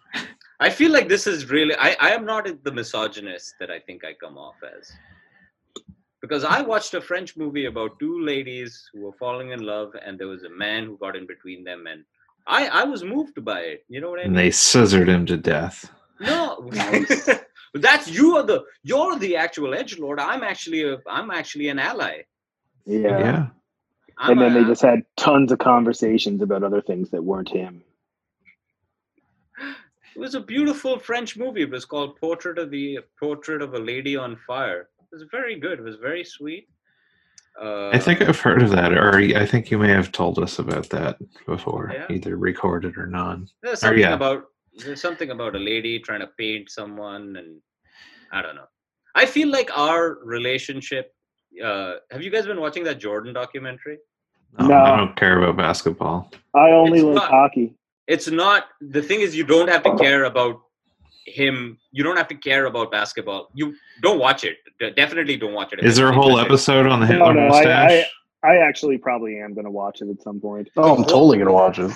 I feel like this is really. I I am not the misogynist that I think I come off as. Because I watched a French movie about two ladies who were falling in love, and there was a man who got in between them, and I I was moved by it. You know what I mean? And they scissored him to death. No, that's you are the you're the actual edge lord. I'm actually a I'm actually an ally. Yeah. Yeah. I'm and then a- they just had tons of conversations about other things that weren't him. It was a beautiful French movie. It was called Portrait of the Portrait of a Lady on Fire. It was very good. It was very sweet. Uh, I think I've heard of that, or I think you may have told us about that before, Yeah. either recorded or not. there's or something yeah. about there's something about a lady trying to paint someone, and I don't know. I feel like our relationship. Uh, have you guys been watching that Jordan documentary? Um, No. I don't care about basketball. I only It's like not- hockey. it's not the thing is you don't have to care about him you don't have to care about basketball you don't watch it definitely don't watch it. Is there a whole interesting. episode on the No, Hitler no, I- mustache? I actually probably am going to watch it at some point. Oh, I'm totally gonna watch it.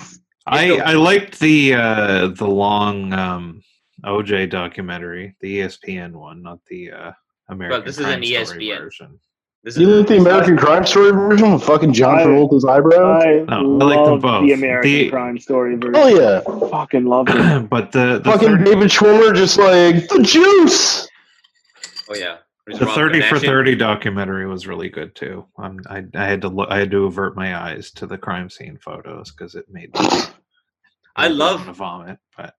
I, I liked the uh, the long um, OJ documentary, the ESPN one, not the uh, American this is an Story ESPN. version. This You is like the American Crime Story version with fucking John I- Travolta's eyebrows? I No, I like them love both. the American The- Crime Story version. Oh yeah, Fucking love it. but the the, fucking 30, David Schwimmer just like the juice. oh yeah There's the thirty for thirty documentary was really good too. Um, I I had to look, I had to avert my eyes to the crime scene photos because it made me, I love- wanna vomit. But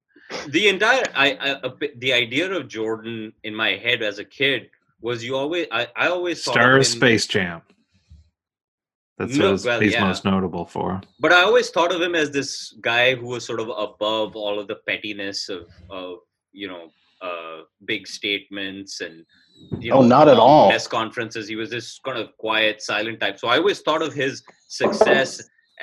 the entire I, bit- the idea of jordan in my head as a kid was you always i, I always thought Star of of him- Space Jam. That's No, what well, he's yeah. most notable for. but i always thought of him as this guy who was sort of above all of the pettiness of of you know uh big statements and you Oh, know, not at all. press conferences he was this kind of quiet silent type so i always thought of his success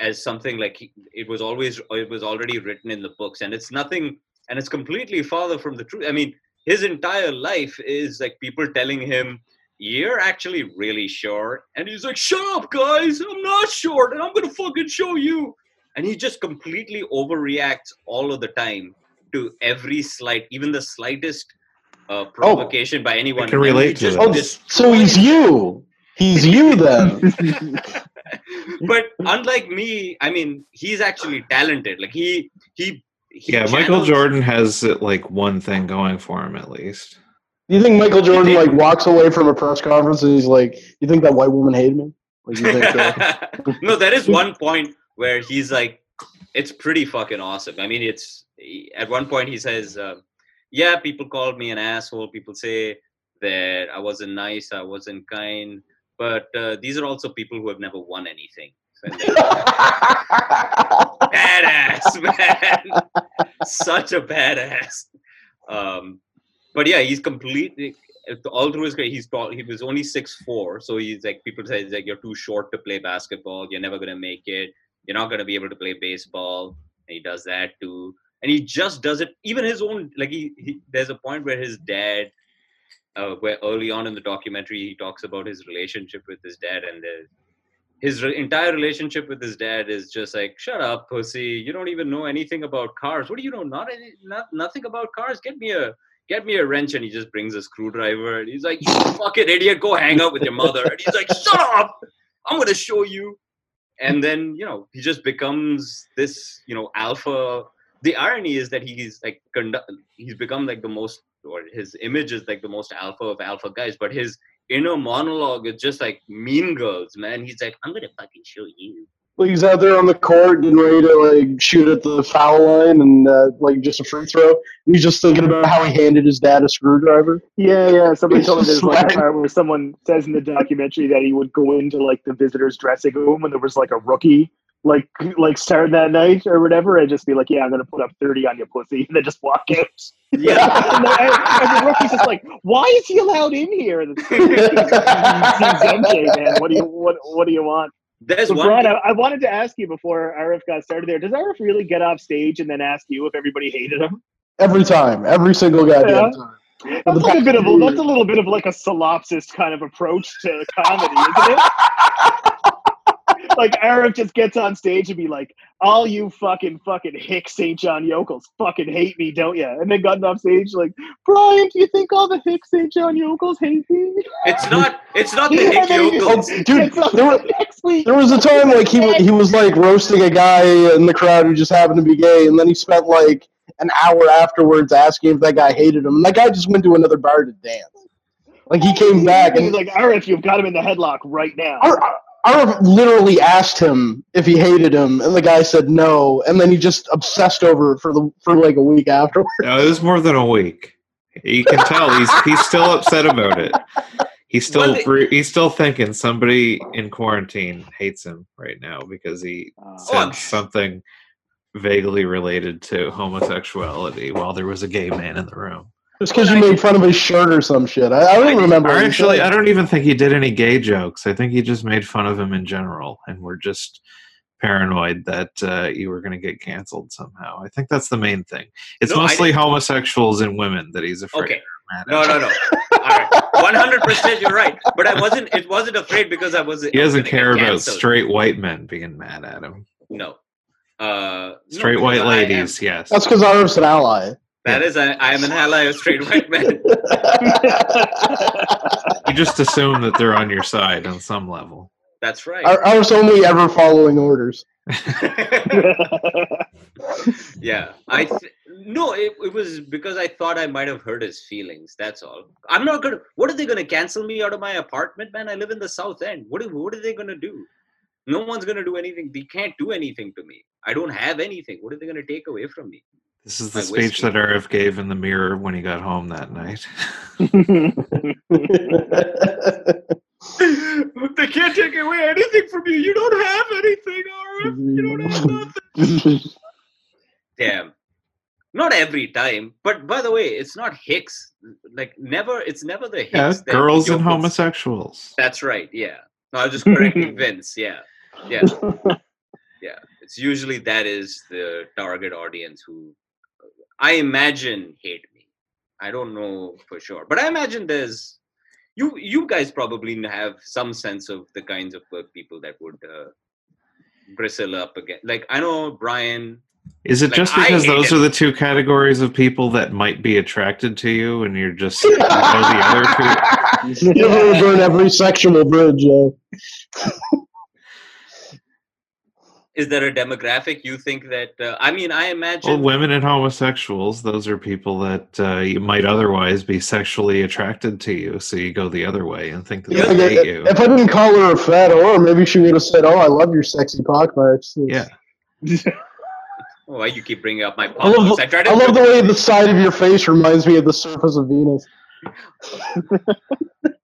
as something like he, it was always it was already written in the books and it's nothing and it's completely farther from the truth i mean his entire life is like people telling him you're actually really short and he's like shut up guys i'm not short and i'm gonna fucking show you and he just completely overreacts all of the time to every slight even the slightest uh, provocation by anyone can and he relate to just. Oh, destroys so he's you. He's you then. but unlike me, I mean, he's actually talented. Like he, he, he Yeah, Michael Jordan has like one thing going for him at least. you think Michael Jordan like walks away from a press conference and he's like, "You think that white woman hated me?" Like you think? Uh, no, there is one point where he's like, it's pretty fucking awesome. I mean, it's at one point he says, uh, "Yeah, people called me an asshole. People say that I wasn't nice, I wasn't kind, but uh, these are also people who have never won anything." Badass man. Such a badass. Um but yeah he's completely all through his career he's tall he was only six four so he's like people say he's like you're too short to play basketball. You're never gonna make it. You're not gonna be able to play baseball. And he does that too. And he just does it even his own like he, he there's a point where his dad uh, where early on in the documentary he talks about his relationship with his dad and the his re- entire relationship with his dad is just like, "Shut up, pussy! You don't even know anything about cars. What do you know? Not any, not nothing about cars. Get me a get me a wrench." And he just brings a screwdriver, and he's like, "You fucking idiot! Go hang out with your mother." And he's like, "Shut up! I'm gonna show you." And then you know he just becomes this you know alpha. The irony is that he's like condu- he's become like the most or his image is like the most alpha of alpha guys, but his inner monologue is just like mean girls, man. He's like, I'm gonna fucking show you. Well, he's out there on the court and ready to like shoot at the foul line and uh, like just a free throw. And he's just thinking about how he handed his dad a screwdriver. Yeah, yeah. Somebody told me there's like swag. a part where someone says in the documentary that he would go into like the visitors' dressing room when there was like a rookie like like start that night or whatever, and just be like, "Yeah, I'm gonna put up thirty on your pussy," and then just walk out. Yeah. and, then, and, and the rookie's just like, "Why is he allowed in here?" And it's, MJ, man. What do you what What do you want? There's So, one. Brian, I, I wanted to ask you before Arif got started. There, does Arif really get off stage and then ask you if everybody hated him? Every time, every single goddamn Yeah. time. That's like a bit of a, that's a little bit of like a solipsist kind of approach to comedy, isn't it? like Arif just gets on stage and be like, "All you fucking fucking hick St. John yokels fucking hate me, don't you?" And then gotten off stage like, "Brian, do you think all the hick St. John yokels hate me?" It's not. It's not the And Nick then Yokels. Dude, there were- next week. There was a time like he wa- he was like roasting a guy in the crowd who just happened to be gay, and then he spent like an hour afterwards asking if that guy hated him. And that guy just went to another bar to dance. Like he came back and He's and like, Arif, you've got him in the headlock right now. Ar- Arif literally asked him if he hated him, and the guy said no, and then he just obsessed over it for the for like a week afterwards. No, it was more than a week. You can tell he's he's still upset about it. He's still they- he's still thinking somebody in quarantine hates him right now because he Uh, said I'm- something vaguely related to homosexuality while there was a gay man in the room. Just because you made fun of his shirt or some shit. I, I don't remember. Or actually. I don't even think he did any gay jokes. I think he just made fun of him in general, and we're just paranoid that uh, you were going to get canceled somehow. I think that's the main thing. It's No, mostly homosexuals and women that he's afraid. Okay. of No, no, no. All right. One hundred percent. You're right. But I wasn't. It wasn't afraid because I was. He doesn't care about straight white men being mad at him. No. Uh, Straight because white ladies, yes. That's because Arif's an ally. That is, I, I am an ally of straight white men. You just assume that they're on your side on some level. That's right. I was only ever following orders. yeah, I th- no, it, it was because I thought I might have hurt his feelings. That's all. I'm not gonna. What are they gonna cancel me out of my apartment, man? I live in the South End. What what are they gonna do? No one's gonna do anything. They can't do anything to me. I don't have anything. What are they gonna take away from me? This is the My speech that Arif gave in the mirror when he got home that night. they can't take away anything from you. You don't have anything, Arif. You don't have nothing. Damn. Not every time, but by the way, it's not Hicks. Like never, it's never the Hicks. Yeah, that girls and yokels- homosexuals. That's right. Yeah. No, I was just correcting Vince. Yeah. Yeah. Yeah. It's usually that is the target audience who I imagine hate me. I don't know for sure, but I imagine there's you. You guys probably have some sense of the kinds of people that would uh, bristle up again. Like I know Brian. Is it Like, just because those him. are the two categories of people that might be attracted to you, and you're just you know the other two? you ever burn every sexual bridge, yeah. Is there a demographic you think that? Uh, I mean, I imagine. Well, women and homosexuals; those are people that uh, you might otherwise be sexually attracted to you, so you go the other way and think that Yeah, they like, hate you. If I didn't call her a fat or maybe she would have said, "Oh, I love your sexy pockmarks." Yeah, Oh, why you keep bringing up my I love. I try to. I love the way the side of your face reminds me of the surface of Venus.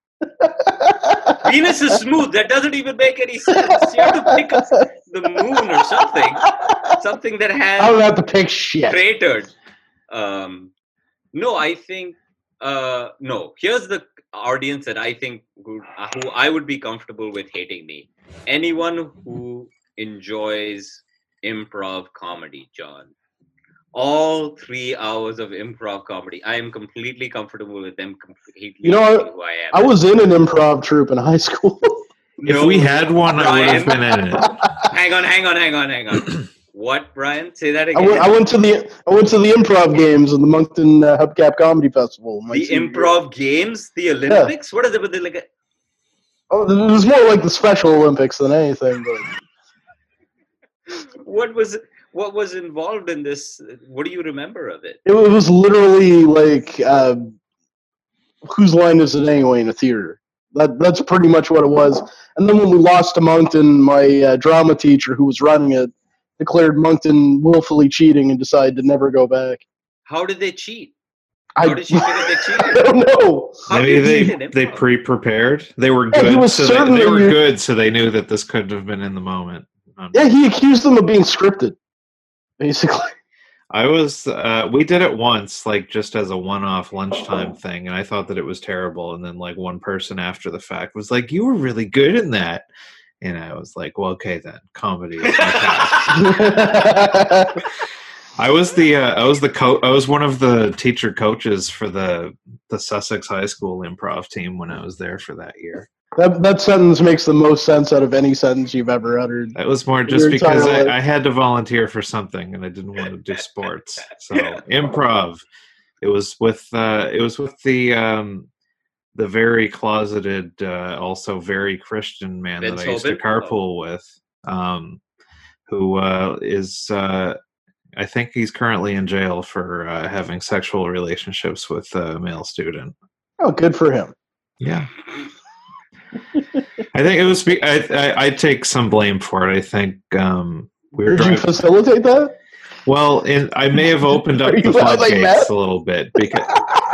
Venus is smooth. That doesn't even make any sense. You have to pick up the moon or something, something that has. I don't have to pick shit. cratered. Um, no, I think uh, no. Here's the audience that I think who, uh, who I would be comfortable with hating me. Anyone who enjoys improv comedy, John. All three hours of improv comedy, I am completely comfortable with them. Completely, You know, I- who I am. I was in an improv troupe in high school. if No, we had one, I would have been in it. Hang on, hang on, hang on, hang on. what, Brian? Say that I again. went, I went to the I went to the improv games in the Moncton uh, Hubcap Comedy Festival. the senior year. improv games, the Olympics. What are they? What are they like? Oh, it was more like the Special Olympics than anything. But what was what was involved in this? What do you remember of it? it was literally like, uh, whose line is it anyway in a theater? That that's pretty much what it was. And then when we lost to Moncton, my uh, drama teacher who was running it declared Moncton willfully cheating and decided to never go back. How did they cheat? I, How did she figure they I don't know. How Maybe did they they pre-prepared. They were Yeah, he good, was so they, they certainly- were good, so they knew that this couldn't have been in the moment. on Yeah, he accused them of being scripted, basically. I was uh we did it once like just as a one-off lunchtime thing and I thought that it was terrible and then like one person after the fact was like you were really good in that and I was like well okay then comedy is my path. I was the uh, I was the co- I was one of the teacher coaches for the the Sussex High School improv team when I was there for that year. That that sentence makes the most sense out of any sentence you've ever uttered. That was more just because. I, I had to volunteer for something and I didn't want to do sports. So improv. It was with uh, it was with the um, the very closeted, uh, also very Christian man Vince that I used to carpool with, um, who uh, is uh, I think he's currently in jail for uh, having sexual relationships with a male student. Oh, good for him. Yeah. I think it was. I, I I take some blame for it. I think um, we were Did you facilitate that? Well, in, I may have opened up the like floodgates a little bit because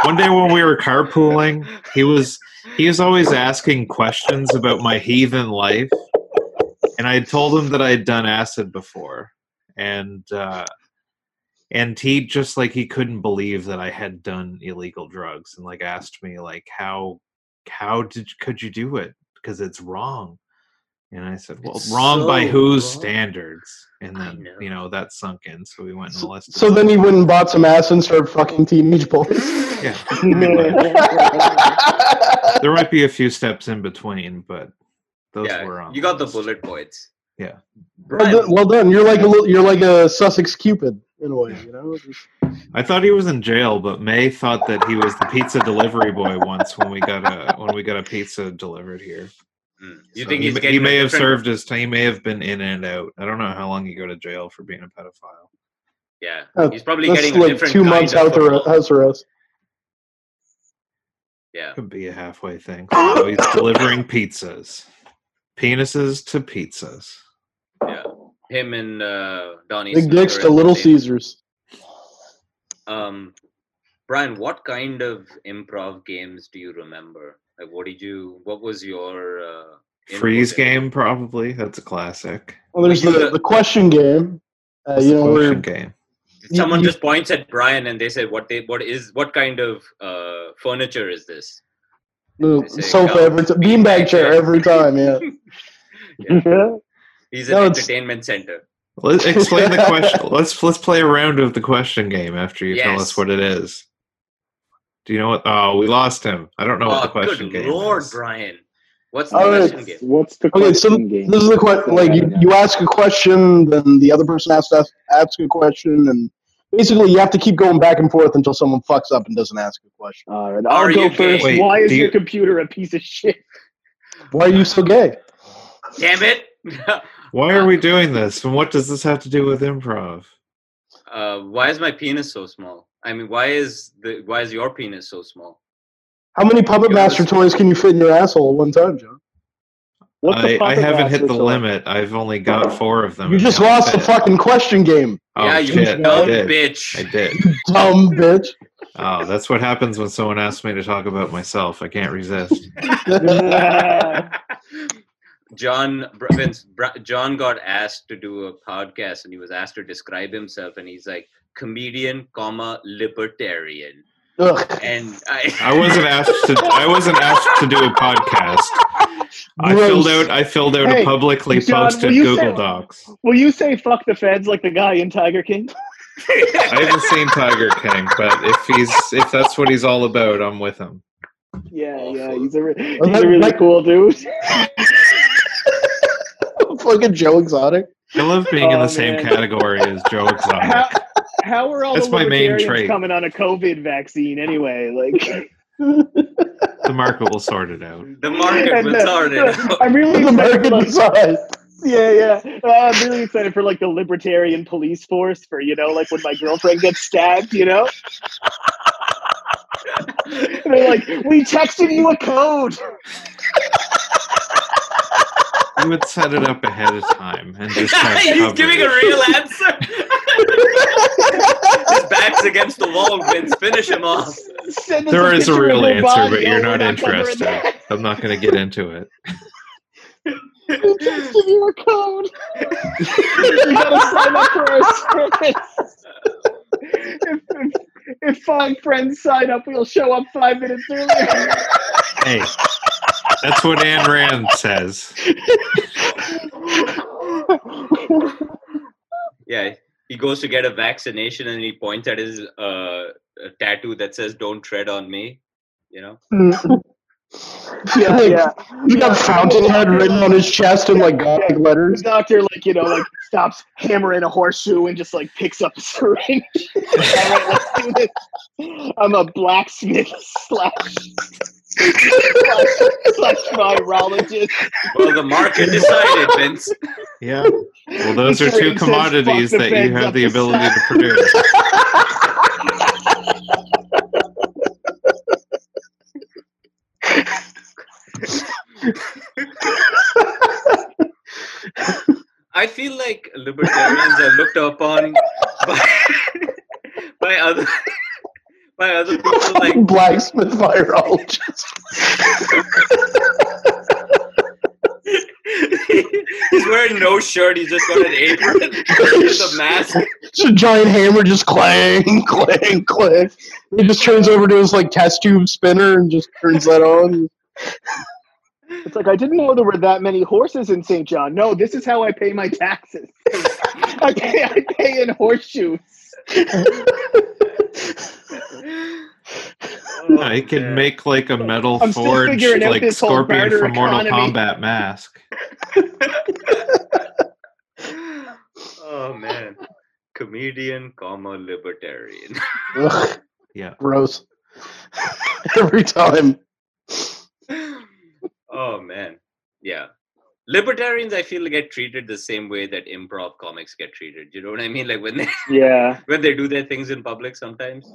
one day when we were carpooling, he was he was always asking questions about my heathen life, and I had told him that I had done acid before, and uh, and he just like he couldn't believe that I had done illegal drugs, and like asked me like how how did could you do it because it's wrong. And I said, "Well, It's wrong by whose wrong. standards?" And then know. you know that sunk in, so we went and molested. So then he went and bought some ass and started fucking teenage boys. yeah, there might be a few steps in between, but those yeah, were on. you um, got the bullet points. Yeah. well, Brian, done, well done. You're like a little, you're like a Sussex Cupid in a way, you know. I thought he was in jail, but May thought that he was the pizza delivery boy once when we got a when we got a pizza delivered here. mm, you So think he, he's ma- getting he may have different- served his time. He may have been in and out. I don't know how long you go to jail for being a pedophile. Yeah, Uh, he's probably That's getting a like different two months out football. the house arrest. Yeah, Could be a halfway thing. So he's delivering pizzas, penises to pizzas. yeah. Him and uh, Donnie. Big dicks to the Little same- Caesars. Um, Brian, what kind of improv games do you remember? Like, what did you? What was your uh, Freeze in- game, probably. That's a classic. Well, there's the, the question game. Uh, you know, where question game. Someone you- just points at Brian and they say, "What they? What is? What kind of uh, furniture is this?" The sofa every time, beanbag chair every time. Yeah. He's an No, entertainment center. Let's explain the question. Let's let's play a round of the question game after you tell us what it is. Do you know what? Oh, we lost him. I don't know what the oh, question good game lord, is. Brian! What's the All right. question game? What's the question Okay, so game? this is the question. Like you, you ask a question, then the other person has to ask, ask a question, and basically you have to keep going back and forth until someone fucks up and doesn't ask a question. All right, I'll go first. Wait, Why is do your computer a piece of shit? Why are you so gay? Damn it! Why are we doing this? And what does this have to do with improv? uh, why is my penis so small? I mean, why is the why is your penis so small? How many Puppet Master toys can you fit in your asshole at one time, John? What's the I, I haven't hit the toy? limit. I've only got four of them. You just they all lost the fucking question game, Oh, yeah, you shit, I dumb did. bitch. I did. You dumb bitch. Oh, that's what happens when someone asks me to talk about myself. I can't resist. John Vince John got asked to do a podcast, and he was asked to describe himself, and he's like comedian, comma libertarian, Ugh. and I. I wasn't asked to. I wasn't asked to do a podcast. I filled out. I filled out Hey, a publicly John, posted Google say- Docs. Will you say "fuck the feds" like the guy in Tiger King? I haven't seen Tiger King, but if he's if that's what he's all about, I'm with him. Yeah, yeah, he's a re- he's a really like- cool dude. fucking Joe Exotic. I love being in Oh, the same category as Joe How, Exotic. how are all That's the my main trait. coming on a COVID vaccine anyway? Like, The market will sort it out. the market and, will uh, sort it out. I'm really The excited. For, American like, side. yeah, yeah. Uh, I'm really excited for like the libertarian police force for you know, like when my girlfriend gets stabbed. You know, and they're like, "We texted you a code." You would set it up ahead of time and just He's coverage. giving a real answer. His back's against the wall, Vince. Finish him off. Send us There is a real answer, body. but you're not interested. I'm not going to get into it. We just give you a code. you gotta sign up for our service. If, if, if five friends sign up, we'll show up five minutes earlier. Hey, that's what Ayn Rand says. Yeah, he goes to get a vaccination and he points at his uh, tattoo that says "Don't tread on me." You know. yeah, yeah. He got Fountainhead written on his chest in like gothic The letters. doctor, like, you know, like stops hammering a horseshoe and just like picks up a syringe. All right, let's do this. I'm a blacksmith slash slash, slash virologist. Well, the market decided, Vince. Yeah. Well, those are two commodities that you have the the ability to produce. I feel like libertarians are looked upon by, by other by other people like Blacksmith virologist. he's wearing no shirt. He's just got an apron with a mask. It's a giant hammer just clang, clang, clang. He just turns over to his like test tube spinner and just turns that on. It's like I didn't know there were that many horses in St. John. No, this is how I pay my taxes. I pay I pay in horseshoes. No, oh, he can make like a metal I'm still forged figuring out like Scorpion barter from Mortal economy. Kombat mask. oh man, comedian, comma libertarian. Ugh, Yeah. gross. Every time. oh man, yeah. Libertarians, I feel get treated the same way that improv comics get treated. You know what I mean? Like when they Yeah. when they do their things in public, sometimes,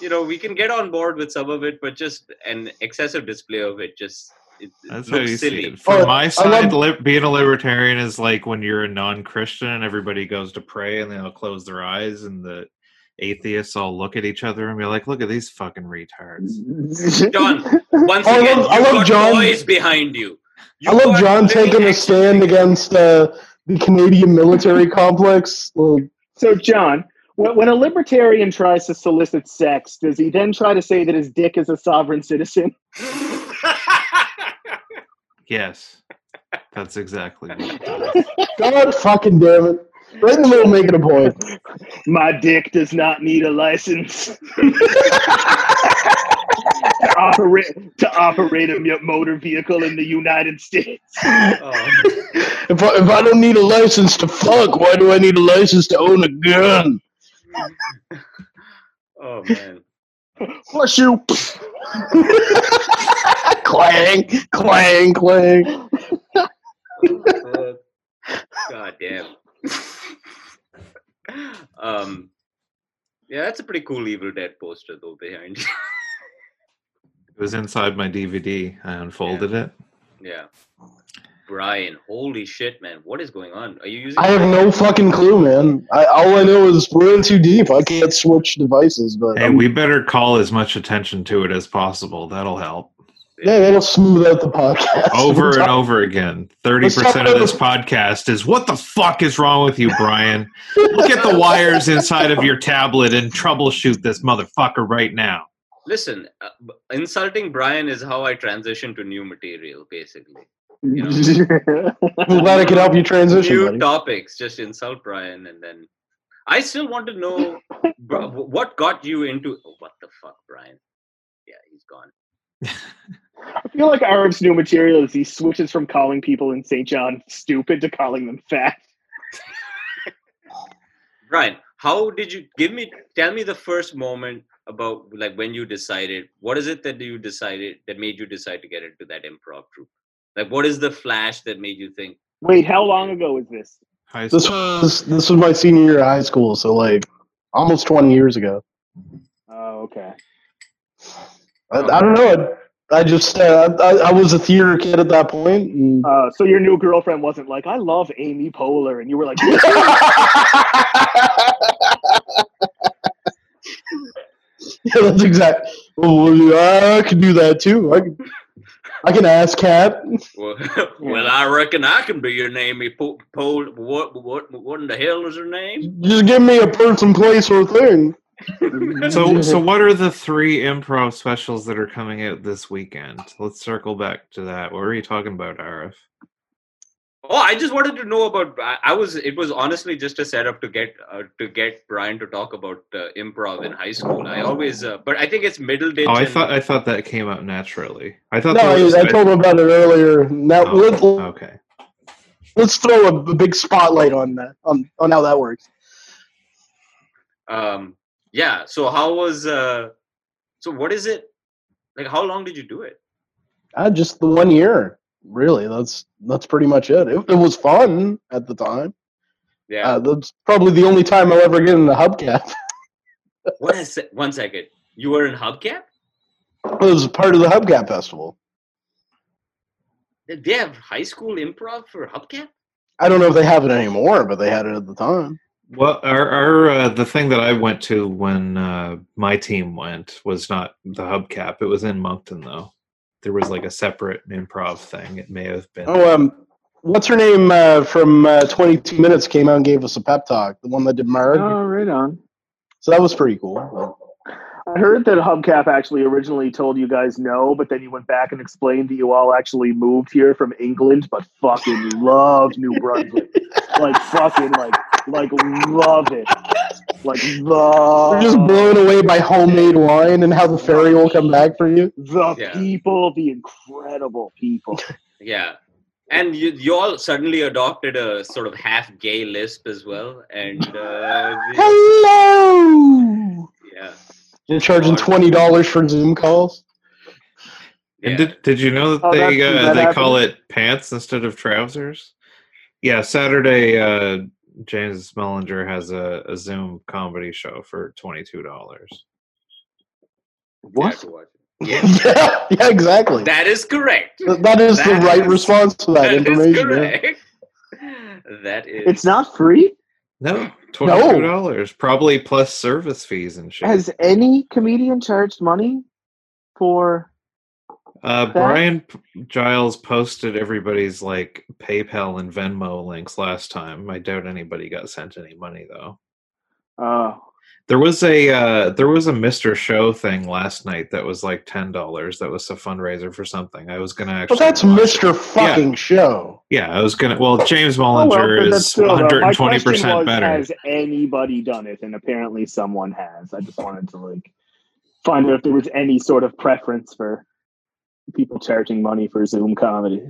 you know, we can get on board with some of it, but just an excessive display of it just it, it That's how looks you see silly. it. From Oh, my side, love- li- being a libertarian is like when you're a non-Christian and everybody goes to pray and they'll close their eyes and the atheists all look at each other and be like, "Look at these fucking retards." John, once I again, love- I you love got John- boys behind you. You I love John taking a stand against uh, the Canadian military complex. Like, So, John, when, when a libertarian tries to solicit sex, does he then try to say that his dick is a sovereign citizen? Yes, that's exactly what it does. God fucking damn it. Right in the middle, making a point. My dick does not need a license to operate to operate a motor vehicle in the United States. Oh, If I, if I don't need a license to fuck, why do I need a license to own a gun? Oh man. Horseshoe. clang, clang, clang. Uh, God damn. um, yeah, that's a pretty cool Evil Dead poster though behind. It was inside my DVD. I unfolded it. yeah, Brian, holy shit, man, what is going on? Are you using? I have no fucking clue, man. I, all I know is we're in too deep. I can't switch devices, but Hey, I'm- we better call as much attention to it as possible. That'll help. yeah, that'll smooth out the podcast. Over and over again. 30% of this podcast is what the fuck is wrong with you, Brian? Look at the wires inside of your tablet and troubleshoot this motherfucker right now. Listen, uh, insulting Brian is how I transition to new material, basically. I'm glad I could help you transition, new buddy. topics, just insult Brian, and then I still want to know bro, what got you into. Oh, what the fuck, Brian? Yeah, he's gone. I feel like Arif's new material is he switches from calling people in St. John stupid to calling them fat. Brian, how did you give me? Tell me the first moment about like when you decided. What is it that you decided that made you decide to get into that improv troupe? Like, what is the flash that made you think? Wait, how long ago was this? High This was this was my senior year of high school, so like almost twenty years ago. Oh, okay. I, I don't know. I, I just uh, I, I was a theater kid at that point. And Uh, so your new girlfriend wasn't like, I love Amy Poehler, and you were like, yeah, that's exact. Well, yeah, I could do that too. I could, I can ask cap. Well, well, I reckon I can be your name. You po- po- what, what, what in the hell is her name? Just give me a person, place, or thing. So, so what are the three improv specials that are coming out this weekend? Let's circle back to that. What were you talking about, Arif? Oh, I just wanted to know about. I, I was. It was honestly just a setup to get uh, to get Brian to talk about uh, improv in high school. I always, uh, but I think it's middle ditch. Oh, I and- thought I thought that came out naturally. I thought No, there was I, I a- told him about it earlier. Now Oh, let's, okay. let's throw a, a big spotlight on that on, on how that works. um, yeah. So how was? Uh, so what is it? Like, how long did you do it? Uh, just the one year, really. That's that's pretty much it. It, it was fun at the time. Yeah. Uh, that's probably the only time I'll ever get in the Hubcap. what is it? One second. You were in Hubcap. it was part of the Hubcap festival. Did they have high school improv for Hubcap? I don't know if they have it anymore, but they had it at the time. Well, our, our uh, the thing that I went to when uh, my team went was not the Hubcap. It was in Moncton, though. There was like a separate improv thing. It may have been. Oh, um, what's her name uh, from uh, 22 Minutes came out and gave us a pep talk. The one that did Marg. Oh, right on. So that was pretty cool. I heard that Hubcap actually originally told you guys no, but then you went back and explained that you all actually moved here from England, but fucking loved New Brunswick. like fucking like like love it. Like love You're just blown away by homemade wine and how the ferry will come back for you. the Yeah. people, the incredible people. Yeah. And you, you all suddenly adopted a sort of half gay lisp as well. And uh, Hello! yeah. You're charging $20 for Zoom calls? yeah. And did did you know that Oh, they that's- uh, that they call it pants instead of trousers? Yeah, Saturday. Uh, James Mullinger has a, a Zoom comedy show for twenty two dollars. What? to watch it. Yeah. yeah, yeah, exactly. That is correct. Th- that is the right is- response to that, That is information. yeah. correct. That is. It's not free? No, twenty two dollars, probably plus service fees and shit. Has any comedian charged money for Uh. Brian Giles posted everybody's like PayPal and Venmo links last time. I doubt anybody got sent any money though. uh There was a uh, there was a Mister Show thing last night that was like ten dollars. That was a fundraiser for something. I was gonna actually. But that's Mr. it. fucking Show. Yeah, I was gonna. Well, James Oh, well, Mullinger is still, one though, hundred my and twenty question percent better. Has anybody done it? And apparently someone has. I just wanted to like find out if there was any sort of preference for people charging money for Zoom comedy.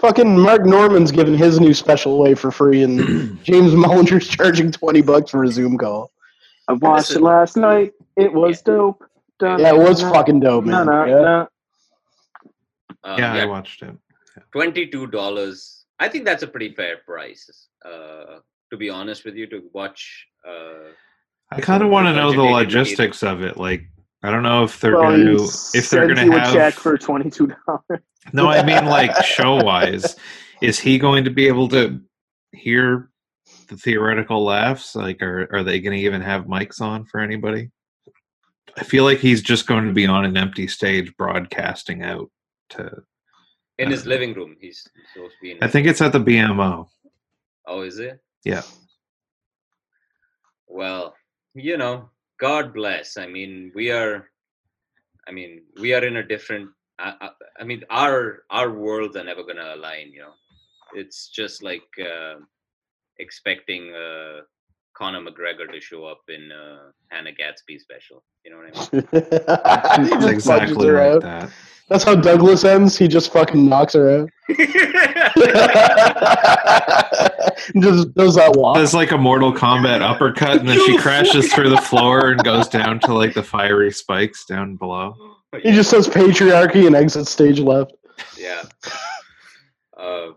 Fucking Mark Norman's giving his new special away for free, and James Mullinger's charging 20 bucks for a Zoom call. I watched it last night. It was dope. Dun, Yeah, it was dun, fucking dope, No, man. no, Yeah. no. uh, yeah, I watched it. twenty-two dollars. I think that's a pretty fair price. Uh, to be honest with you, to watch. Uh, I kind of want to know the logistics of it. Like, I don't know if they're Well, going to if they're going you to a have. check for twenty two dollars. no, I mean like show wise. Is he going to be able to hear the theoretical laughs? Like, are are they going to even have mics on for anybody? I feel like he's just going to be on an empty stage broadcasting out to. in his Uh, living room, he's supposed to be in. I think it's at the BMO. Oh, is it? Yeah. Well, you know, God bless. I mean, we are. I mean, we are in a different. I, I, I mean, our our worlds are never gonna align. You know, it's just like uh, expecting uh, Conor McGregor to show up in uh, Hannah Gadsby special. You know what I mean? That's exactly punches her right. out. That. That's how Douglas ends. He just fucking knocks her out. just does that walk. Does like a Mortal Kombat uppercut, and then she crashes through the floor and goes down to like the fiery spikes down below. He just says patriarchy and exits stage left. yeah. Uh,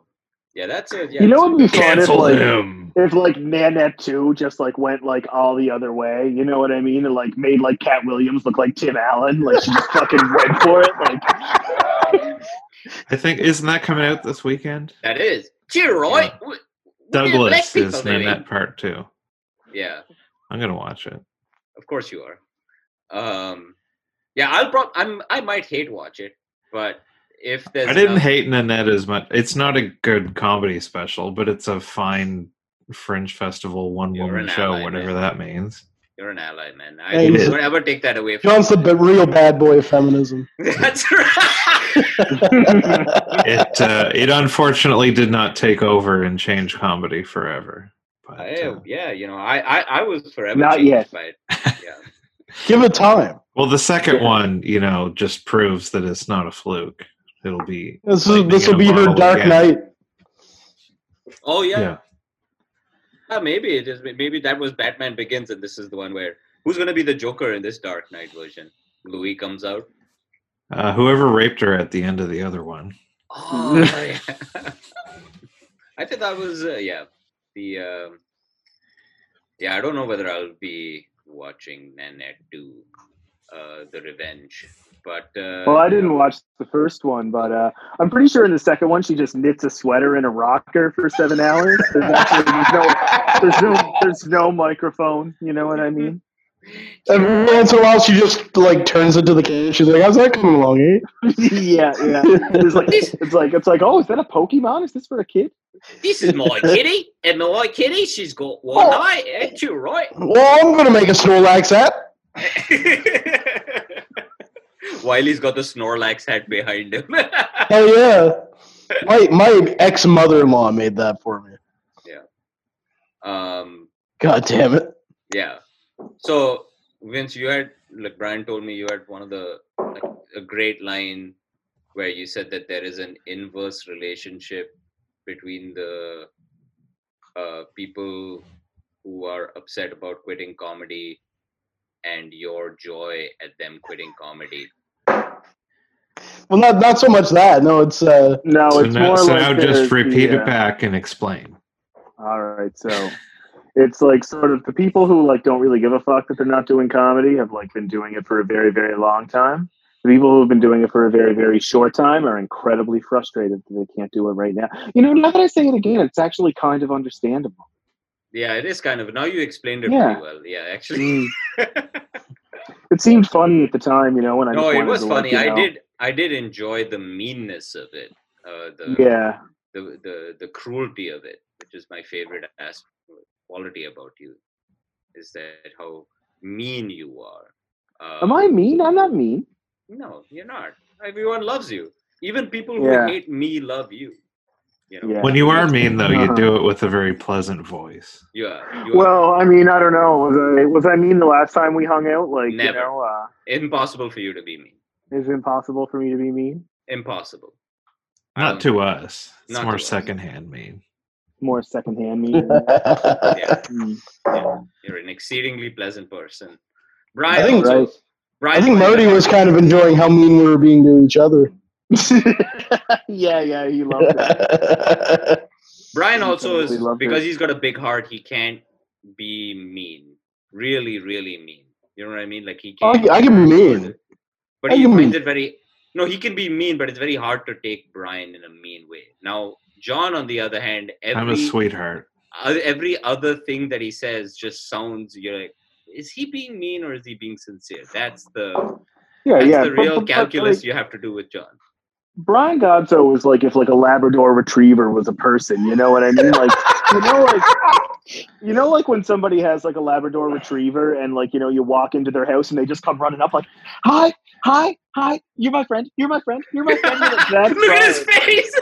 yeah, that's it. Yeah, You know what would be fun if Cancel like him. if like Nanette two just like went like all the other way, you know what I mean? And like made like Katt Williams look like Tim Allen, like she just fucking went for it. Like I think isn't that coming out this weekend? That is. Cheer, right? Yeah. What- what Douglas black is people in doing? that part too. Yeah, I'm gonna watch it. of course you are. Um, yeah, I'll prob I'm I might hate watch it, but if there's I didn't enough- hate Nanette as much. It's not a good comedy special, but it's a fine Fringe Festival one You're woman show, ally, whatever man. that means. You're an ally, man. I Hey, don't he's- ever take that away from John's the b- real bad boy of feminism. That's right. It uh, it unfortunately did not take over and change comedy forever. But, I- uh, yeah, you know, I, I, I was forever Not yet. by it. Yeah. Give it time. well, the second one, you know, just proves that it's not a fluke. It'll be This is this will a be her Dark again. Knight. Oh yeah. Yeah. Uh, maybe it is. Maybe that was Batman Begins, and this is the one where who's going to be the Joker in this Dark Knight version? Louis comes out. Uh, whoever raped her at the end of the other one. Oh, yeah. I think that was uh, yeah. The um, yeah, I don't know whether I'll be watching Nanette do uh, the Revenge, but uh, Well, I didn't watch the first one, but uh, I'm pretty sure in the second one she just knits a sweater in a rocker for seven hours. There's, actually, there's no, there's no, there's no microphone. You know what I mean? Every once in a while, she just like turns into the camera. She's like, "How's that coming along, eh?" yeah, yeah. It's like, it's like, it's like, oh, is that a Pokemon? Is this for a kid? This is my kitty, and my kitty, she's got one Oh. eye, ain't you right? Well, I'm gonna make a Snorlax hat. he's got the Snorlax hat behind him. Hell yeah! My my ex mother in law made that for me. Yeah. Um, God damn it! yeah. So Vince, you had like Brian told me you had one of the like, a great line where you said that there is an inverse relationship between the uh, people who are upset about quitting comedy and your joy at them quitting comedy. Well, not not so much that. No, it's uh, No, so it's now, more so like now just repeat the, it back and explain. All right, so it's like sort of the people who like don't really give a fuck that they're not doing comedy have like been doing it for a very very long time. The people who have been doing it for a very very short time are incredibly frustrated that they can't do it right now. You know, now that I say it again, it's actually kind of understandable. Yeah, it is kind of. Now you explained it Yeah. pretty well. Yeah, actually. It seemed funny at the time, you know, when I no, it was to, like, funny. you I know- did. I did enjoy the meanness of it. Uh, the, Yeah, the the the cruelty of it, which is my favorite as quality about you, is that how mean you are. Uh, am I mean? I'm not mean. No, you're not. Everyone loves you. Even people who Yeah. hate me love you. You know. Yeah. When you are mean, though, you Uh-huh. do it with a very pleasant voice. You are. You are Well, I mean, I don't know. Was I was I mean the last time we hung out? Like, Never. you know, uh, impossible for you to be mean. Is it impossible for me to be mean? Impossible. Not Um, to us. It's not more to us. secondhand mean. More secondhand mean. Yeah, Mm. yeah. You're an exceedingly pleasant person. Brian, I think- also, Right. Brian I think played Marty was kind of enjoying how mean we were being to each other. yeah, yeah, he loved that. Brian also is because it. he's got a big heart. He can't be mean, really, really mean. You know what I mean? Like he can't. I can be mean. But he finds be- it very. No, he can be mean, but it's very hard to take Brian in a mean way. Now, John, on the other hand, I'm a sweetheart. every other thing that he says just sounds. You're like, is he being mean or is he being sincere? That's the Yeah, that's yeah. the but- real but- but, calculus like, you have to do with John. Brian Godso was like if like a Labrador Retriever was a person. You know what I mean? Like, you know, like you know, like when somebody has like a Labrador Retriever and like you know you walk into their house and they just come running up like, hi, hi, hi, you're my friend, you're my friend, you're my friend. Like, That's Look at his face.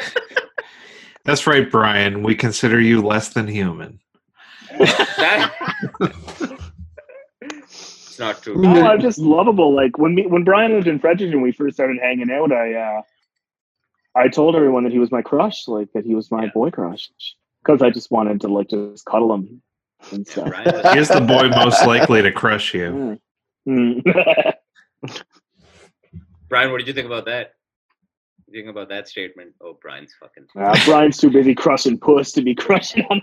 That's right, Brian. We consider you less than human. that... it's not true. No, I'm just lovable. Like when me, when Brian lived in Fredericton, we first started hanging out. I uh, I told everyone that he was my crush, like that he was my Yeah. boy crush, because I just wanted to like just cuddle him and stuff. Brian, He is the boy most likely to crush you. Mm. Brian, what did you think about that? What do you think about that statement? Oh, Brian's fucking. Uh, Brian's too busy crushing puss to be crushing on.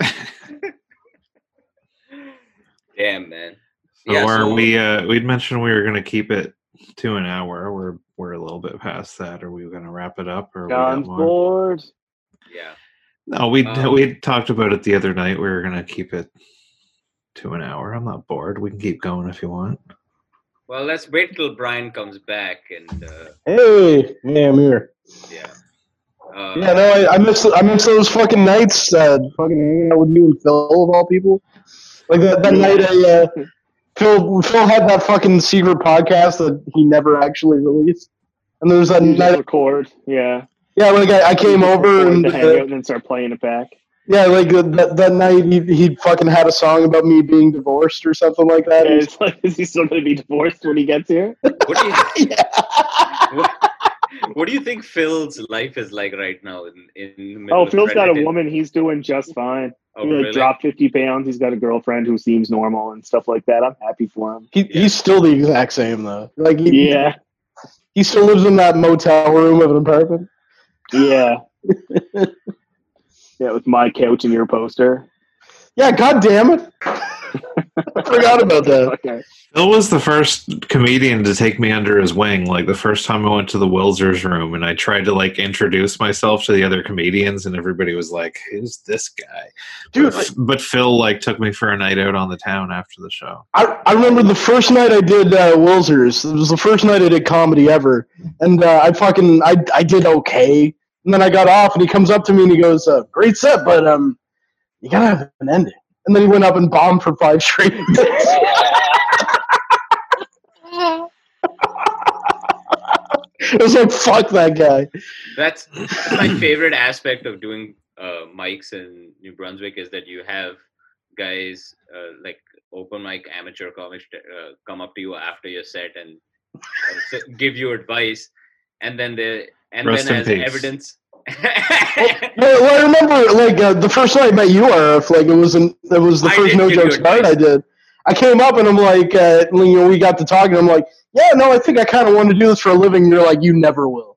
Damn, man. So Yeah, are so- we uh we'd mentioned we were gonna keep it to an hour. We're we're a little bit past that. Are we gonna wrap it up or we got John's more? bored. Yeah. No, we Um, we talked about it the other night. We were gonna keep it to an hour. I'm not bored. We can keep going if you want. Well, let's wait till Brian comes back and uh, Hey, yeah, I'm here. yeah. Uh, Yeah, no, I, I miss I miss those fucking nights. Uh, fucking hanging out with you and Phil of all people. Like that, that night, I uh, Phil Phil had that fucking secret podcast that he never actually released. And there was that night, record, yeah. yeah, like I, I came over and to hang out uh, and then start playing it back. Yeah, like that that night he he fucking had a song about me being divorced or something like that. And it's like, is he still going to be divorced when he gets here? What do you yeah. what, what do you think Phil's life is like right now? In, in the Oh, Phil's got a woman. He's doing just fine. Oh, he like really? dropped 50 pounds. He's got a girlfriend who seems normal and stuff like that. I'm happy for him. He, he's still the exact same though. Like he, Yeah, he still lives in that motel room of an apartment. yeah. yeah, with my couch and your poster. Yeah, god damn it. I forgot about that. Okay. Phil was the first comedian to take me under his wing. Like the first time I went to the Wilsers room and I tried to like introduce myself to the other comedians, and everybody was like, "Who's this guy?" Dude, but, but Phil like took me for a night out on the town after the show. I, I remember the first night I did uh, Wilsers. It was the first night I did comedy ever, and uh, I fucking I I did okay. And then I got off, and he comes up to me and he goes, uh, "Great set, but um, you gotta have an ending." And then he went up and bombed for five straight it was like fuck that guy. That's, that's my favorite aspect of doing uh, mics in New Brunswick is that you have guys uh, like open mic amateur comics uh, come up to you after your set and uh, give you advice, and then they and Rest then in as peace. evidence. Well, well, I remember like uh, the first night I met you, Arif. Like it was an, it was the I first no give you joke start. I did. I came up and I'm like, uh, you know, we got to talking. And I'm like, yeah, no, I think I kind of want to do this for a living. And you're like, you never will.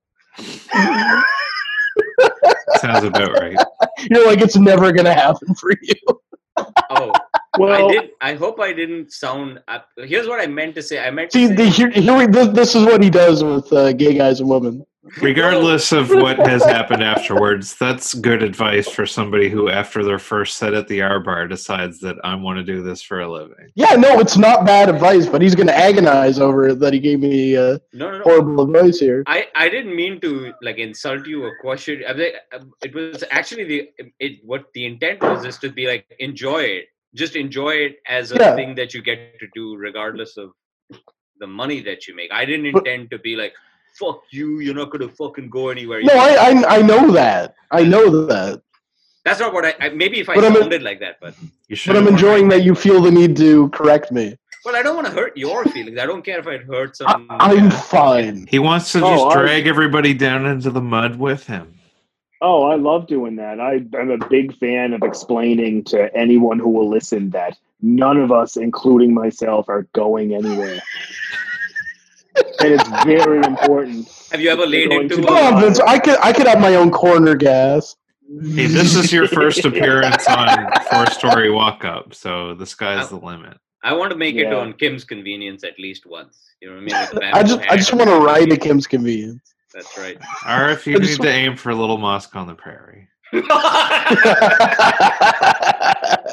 Sounds about right. You're like, it's never gonna happen for you. oh, Well, I did. I hope I didn't sound. Uh, here's what I meant to say. I meant to See, say, the, here, here we, this, this is what he does with uh, gay guys and women. Regardless of what has happened afterwards, that's good advice for somebody who, after their first set at the R bar, decides that I want to do this for a living. Yeah, no, it's not bad advice, but he's gonna agonize over it that he gave me uh, no, no, no. horrible advice here. I, I didn't mean to like insult you or question. I mean, it was actually the it what the intent was is to be like enjoy it, just enjoy it as a Yeah. thing that you get to do regardless of the money that you make. I didn't But- intend to be like fuck you, you're not gonna fucking go anywhere. No, I, I I know that. I know that. that's not what I, I maybe if I But I'm- like that, but You should. But I'm enjoying that you feel the need to correct me. well, I don't want to hurt your feelings. I don't care if it hurts I, some. I'm fine. He wants to Oh, just I- drag everybody down into the mud with him. Oh, I love doing that. I, I'm a big fan of explaining to anyone who will listen that none of us, including myself, are going anywhere. and it's very important. Have you ever laid into? to Come. I could I could have my own Corner Gas. Hey, this is your first appearance on Four Story Walk Up, so the sky's the limit. I want to make it on Kim's Convenience at least once. You know what I mean? I just I just want to ride to Kim's Convenience. That's right. Or if you need to aim for a Little Mosque on the Prairie.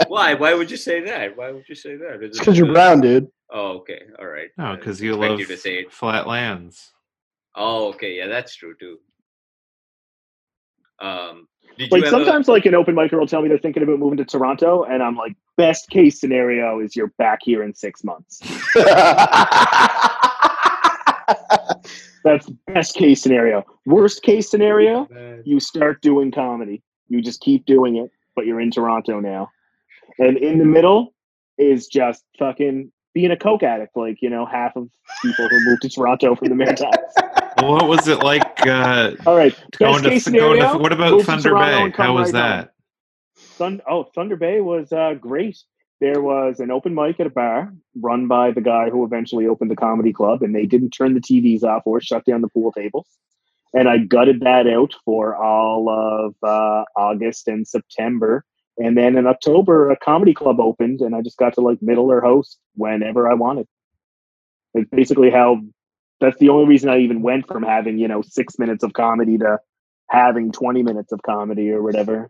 Why? Why would you say that? Why would you say that? It's because you're brown, dude. Oh, okay. All right. No, because you expect love you to say it. flat lands. Oh, okay. Yeah, that's true too. Um, did Like you ever? sometimes, like an open micer will tell me they're thinking about moving to Toronto, and I'm like, best case scenario is you're back here in six months. That's best case scenario. Worst case scenario, you start doing comedy. You just keep doing it, but you're in Toronto now. And in the middle is just fucking being a coke addict, like you know, half of people who moved to Toronto from the Maritimes. What was it like uh, All right, going best to, case going to? What about move to Thunder Bay? How was that? Thun- oh, Thunder Bay was uh, great. There was an open mic at a bar run by the guy who eventually opened the comedy club, and they didn't turn the TVs off or shut down the pool tables. And I gutted that out for all of uh, August and September. And then in October, a comedy club opened, and I just got to like middle or host whenever I wanted. It's basically how that's the only reason I even went from having, you know, six minutes of comedy to having 20 minutes of comedy or whatever.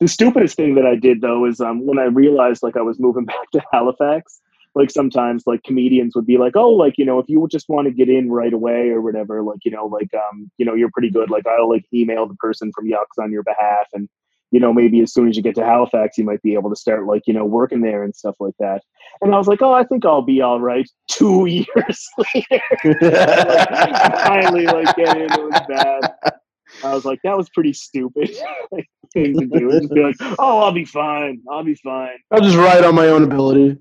The stupidest thing that I did though is um, when I realized like I was moving back to Halifax, like sometimes like comedians would be like, oh, like you know, if you just want to get in right away or whatever, like you know, like um, you know, you're pretty good. Like I'll like email the person from Yucks on your behalf, and you know, maybe as soon as you get to Halifax, you might be able to start like you know working there and stuff like that. And I was like, oh, I think I'll be all right. Two years later, finally like get in. It was bad. I was like, that was pretty stupid like, thing to do. Just be like, oh, I'll be fine. I'll be fine. I'll just ride on my own ability.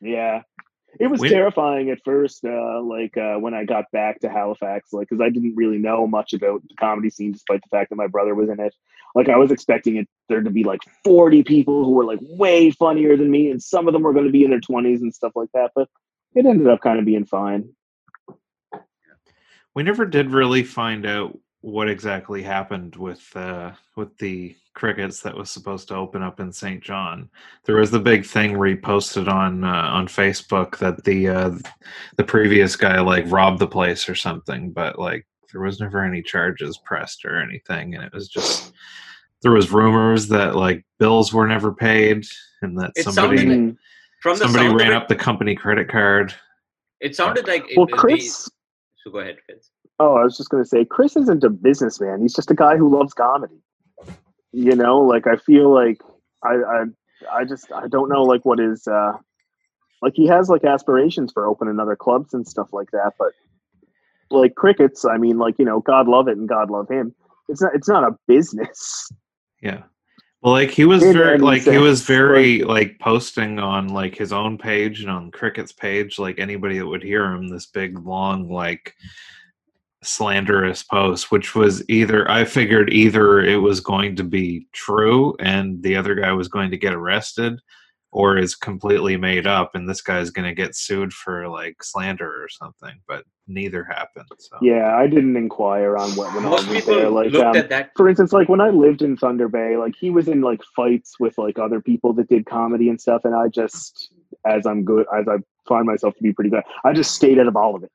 Yeah. It was When- terrifying at first, uh, like uh, when I got back to Halifax, like because I didn't really know much about the comedy scene, despite the fact that my brother was in it. Like I was expecting it there to be like forty people who were like way funnier than me, and some of them were going to be in their twenties and stuff like that. But it ended up kind of being fine. We never did really find out what exactly happened with uh, with the crickets that was supposed to open up in St. John. There was the big thing reposted on uh, on Facebook that the uh, the previous guy like robbed the place or something, but like there was never any charges pressed or anything, and it was just there was rumors that like bills were never paid and that It somebody sounded. From the somebody ran of up the company credit card. it, it sounded like it, Well, the- Chris. so go ahead, Fitz. Oh, I was just going to say, Chris isn't a businessman. He's just a guy who loves comedy. You know, like I feel like I, I, I just I don't know like what is uh, like he has like aspirations for opening other clubs and stuff like that, but like crickets, I mean, like you know, God love it and God love him. It's not it's not a business. Yeah. Well, like he was very like he was very like posting on like his own page and on Cricket's page, like anybody that would hear him, this big long like slanderous post, which was either I figured either it was going to be true and the other guy was going to get arrested, or is completely made up and this guy's going to get sued for like slander or something. But neither happened. So Yeah, I didn't inquire on what went on Most with people there. Like, um, at that. for instance, like when I lived in Thunder Bay, like he was in like fights with like other people that did comedy and stuff, and I just, as I'm good, as I find myself to be pretty good, I just stayed out of all of it.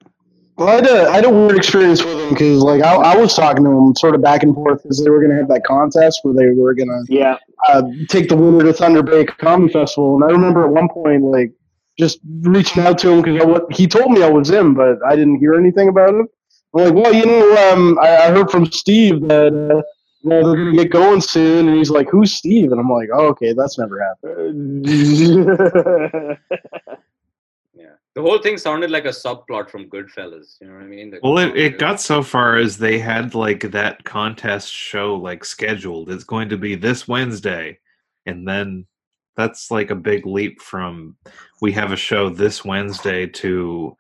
Well, I had a, I had a weird experience with him because, like, I, I was talking to him sort of back and forth because they were going to have that contest where they were going to Yeah, uh, take the winner to Thunder Bay Comedy Festival. And I remember at one point, like, just reaching out to him because he told me I was in, but I didn't hear anything about it. I'm like, well, you know, um, I, I heard from Steve that uh, you know, they're going to get going soon. And he's like, who's Steve? And I'm like, oh, okay, that's never happened. Yeah, the whole thing sounded like a subplot from Goodfellas. You know what I mean? The- Well, it, it got so far as they had like that contest show like scheduled. It's going to be this Wednesday, and then that's like a big leap from we have a show this Wednesday to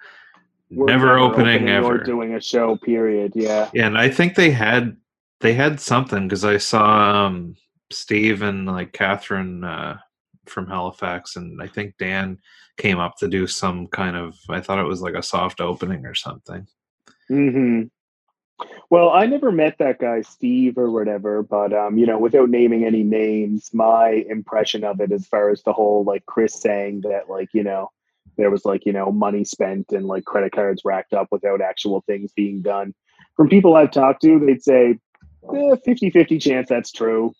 We're never, opening, or ever. doing a show. Period. Yeah. Yeah, and I think they had they had something because I saw um, Steve and like Catherine uh, from Halifax, and I think Dan came up to do some kind of. I thought it was like a soft opening or something. hmm Well, I never met that guy Steve or whatever, but um, you know, without naming any names, my impression of it, as far as the whole like Chris saying that, like you know, there was like you know money spent and like credit cards racked up without actual things being done. From people I've talked to, they'd say eh, 50-50 chance that's true,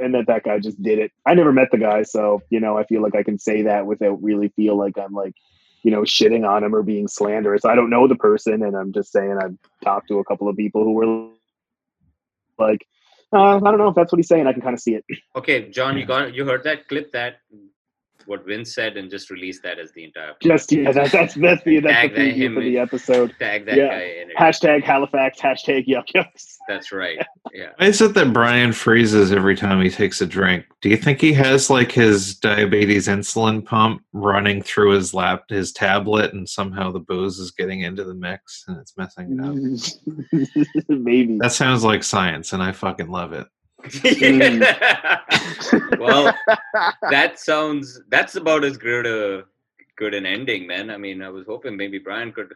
and that that guy just did it. I never met the guy, so you know, I feel like I can say that without really feel like I'm like you know, shitting on him or being slanderous. I don't know the person, and I'm just saying I've talked to a couple of people who were like, uh, I don't know if that's what he's saying. I can kind of see it. Okay, John, you got you heard that? Clip that what Vince said and just release that as the entire Just yeah, that, that's that's the that's Tag the that preview him for the episode. tag that Yeah. guy in it. Hashtag Halifax. Hashtag Yuk Yuk's. That's right. Yeah. Why is it that Brian freezes every time he takes a drink? Do you think he has like his diabetes insulin pump running through his lap, his tablet, and somehow the booze is getting into the mix and it's messing it up? Maybe. That sounds like science, and I fucking love it. well, that sounds that's about as good a good an ending, man. I mean, I was hoping maybe Brian could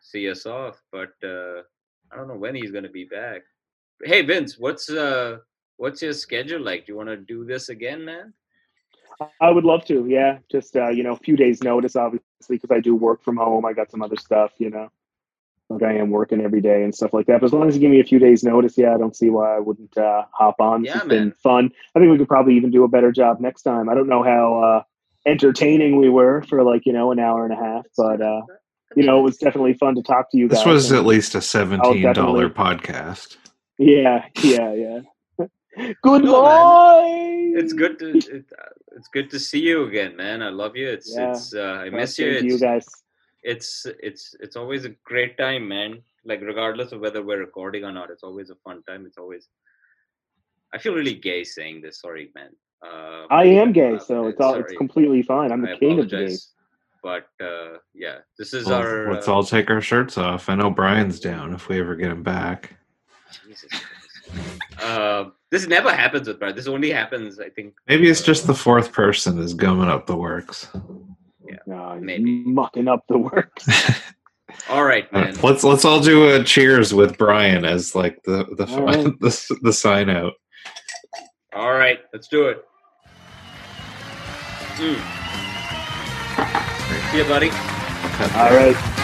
see us off, but uh I don't know when he's gonna be back. Hey Vince, what's uh what's your schedule like? Do you wanna do this again, man? I would love to. Yeah, just uh, you know, a few days notice, obviously, because I do work from home. I got some other stuff, you know. Like I am working every day and stuff like that. But as long as you give me a few days notice, yeah, I don't see why I wouldn't uh, hop on. This Yeah, has been fun. I think we could probably even do a better job next time. I don't know how uh, entertaining we were for like you know an hour and a half. But uh, you know, it was definitely fun to talk to you guys. This was at least a seventeen dollar podcast. yeah, yeah, yeah. Good No, boy. It's good to it, uh, it's good to see you again, man. I love you. It's Yeah. it's uh, I Well, miss you. same to you guys. It's it's it's always a great time, man. Like regardless of whether we're recording or not, it's always a fun time. It's always. I feel really gay saying this. Sorry, man. Uh, I am gay, uh, so it's all it's completely fine. I'm I the king of the gays. But uh, yeah, this is Well, our. let's uh, all take our shirts off. I know Brian's down if we ever get him back. Jesus Uh, this never happens with Brad. This only happens, I think. Maybe it's uh, just the fourth person is gumming up the works. No, he's Maybe. mucking up the works. All right, man. let's let's all do a cheers with Brian as like the the All right. the, the sign out. All right, let's do it. Mm. See ya, buddy. Cut All there. right.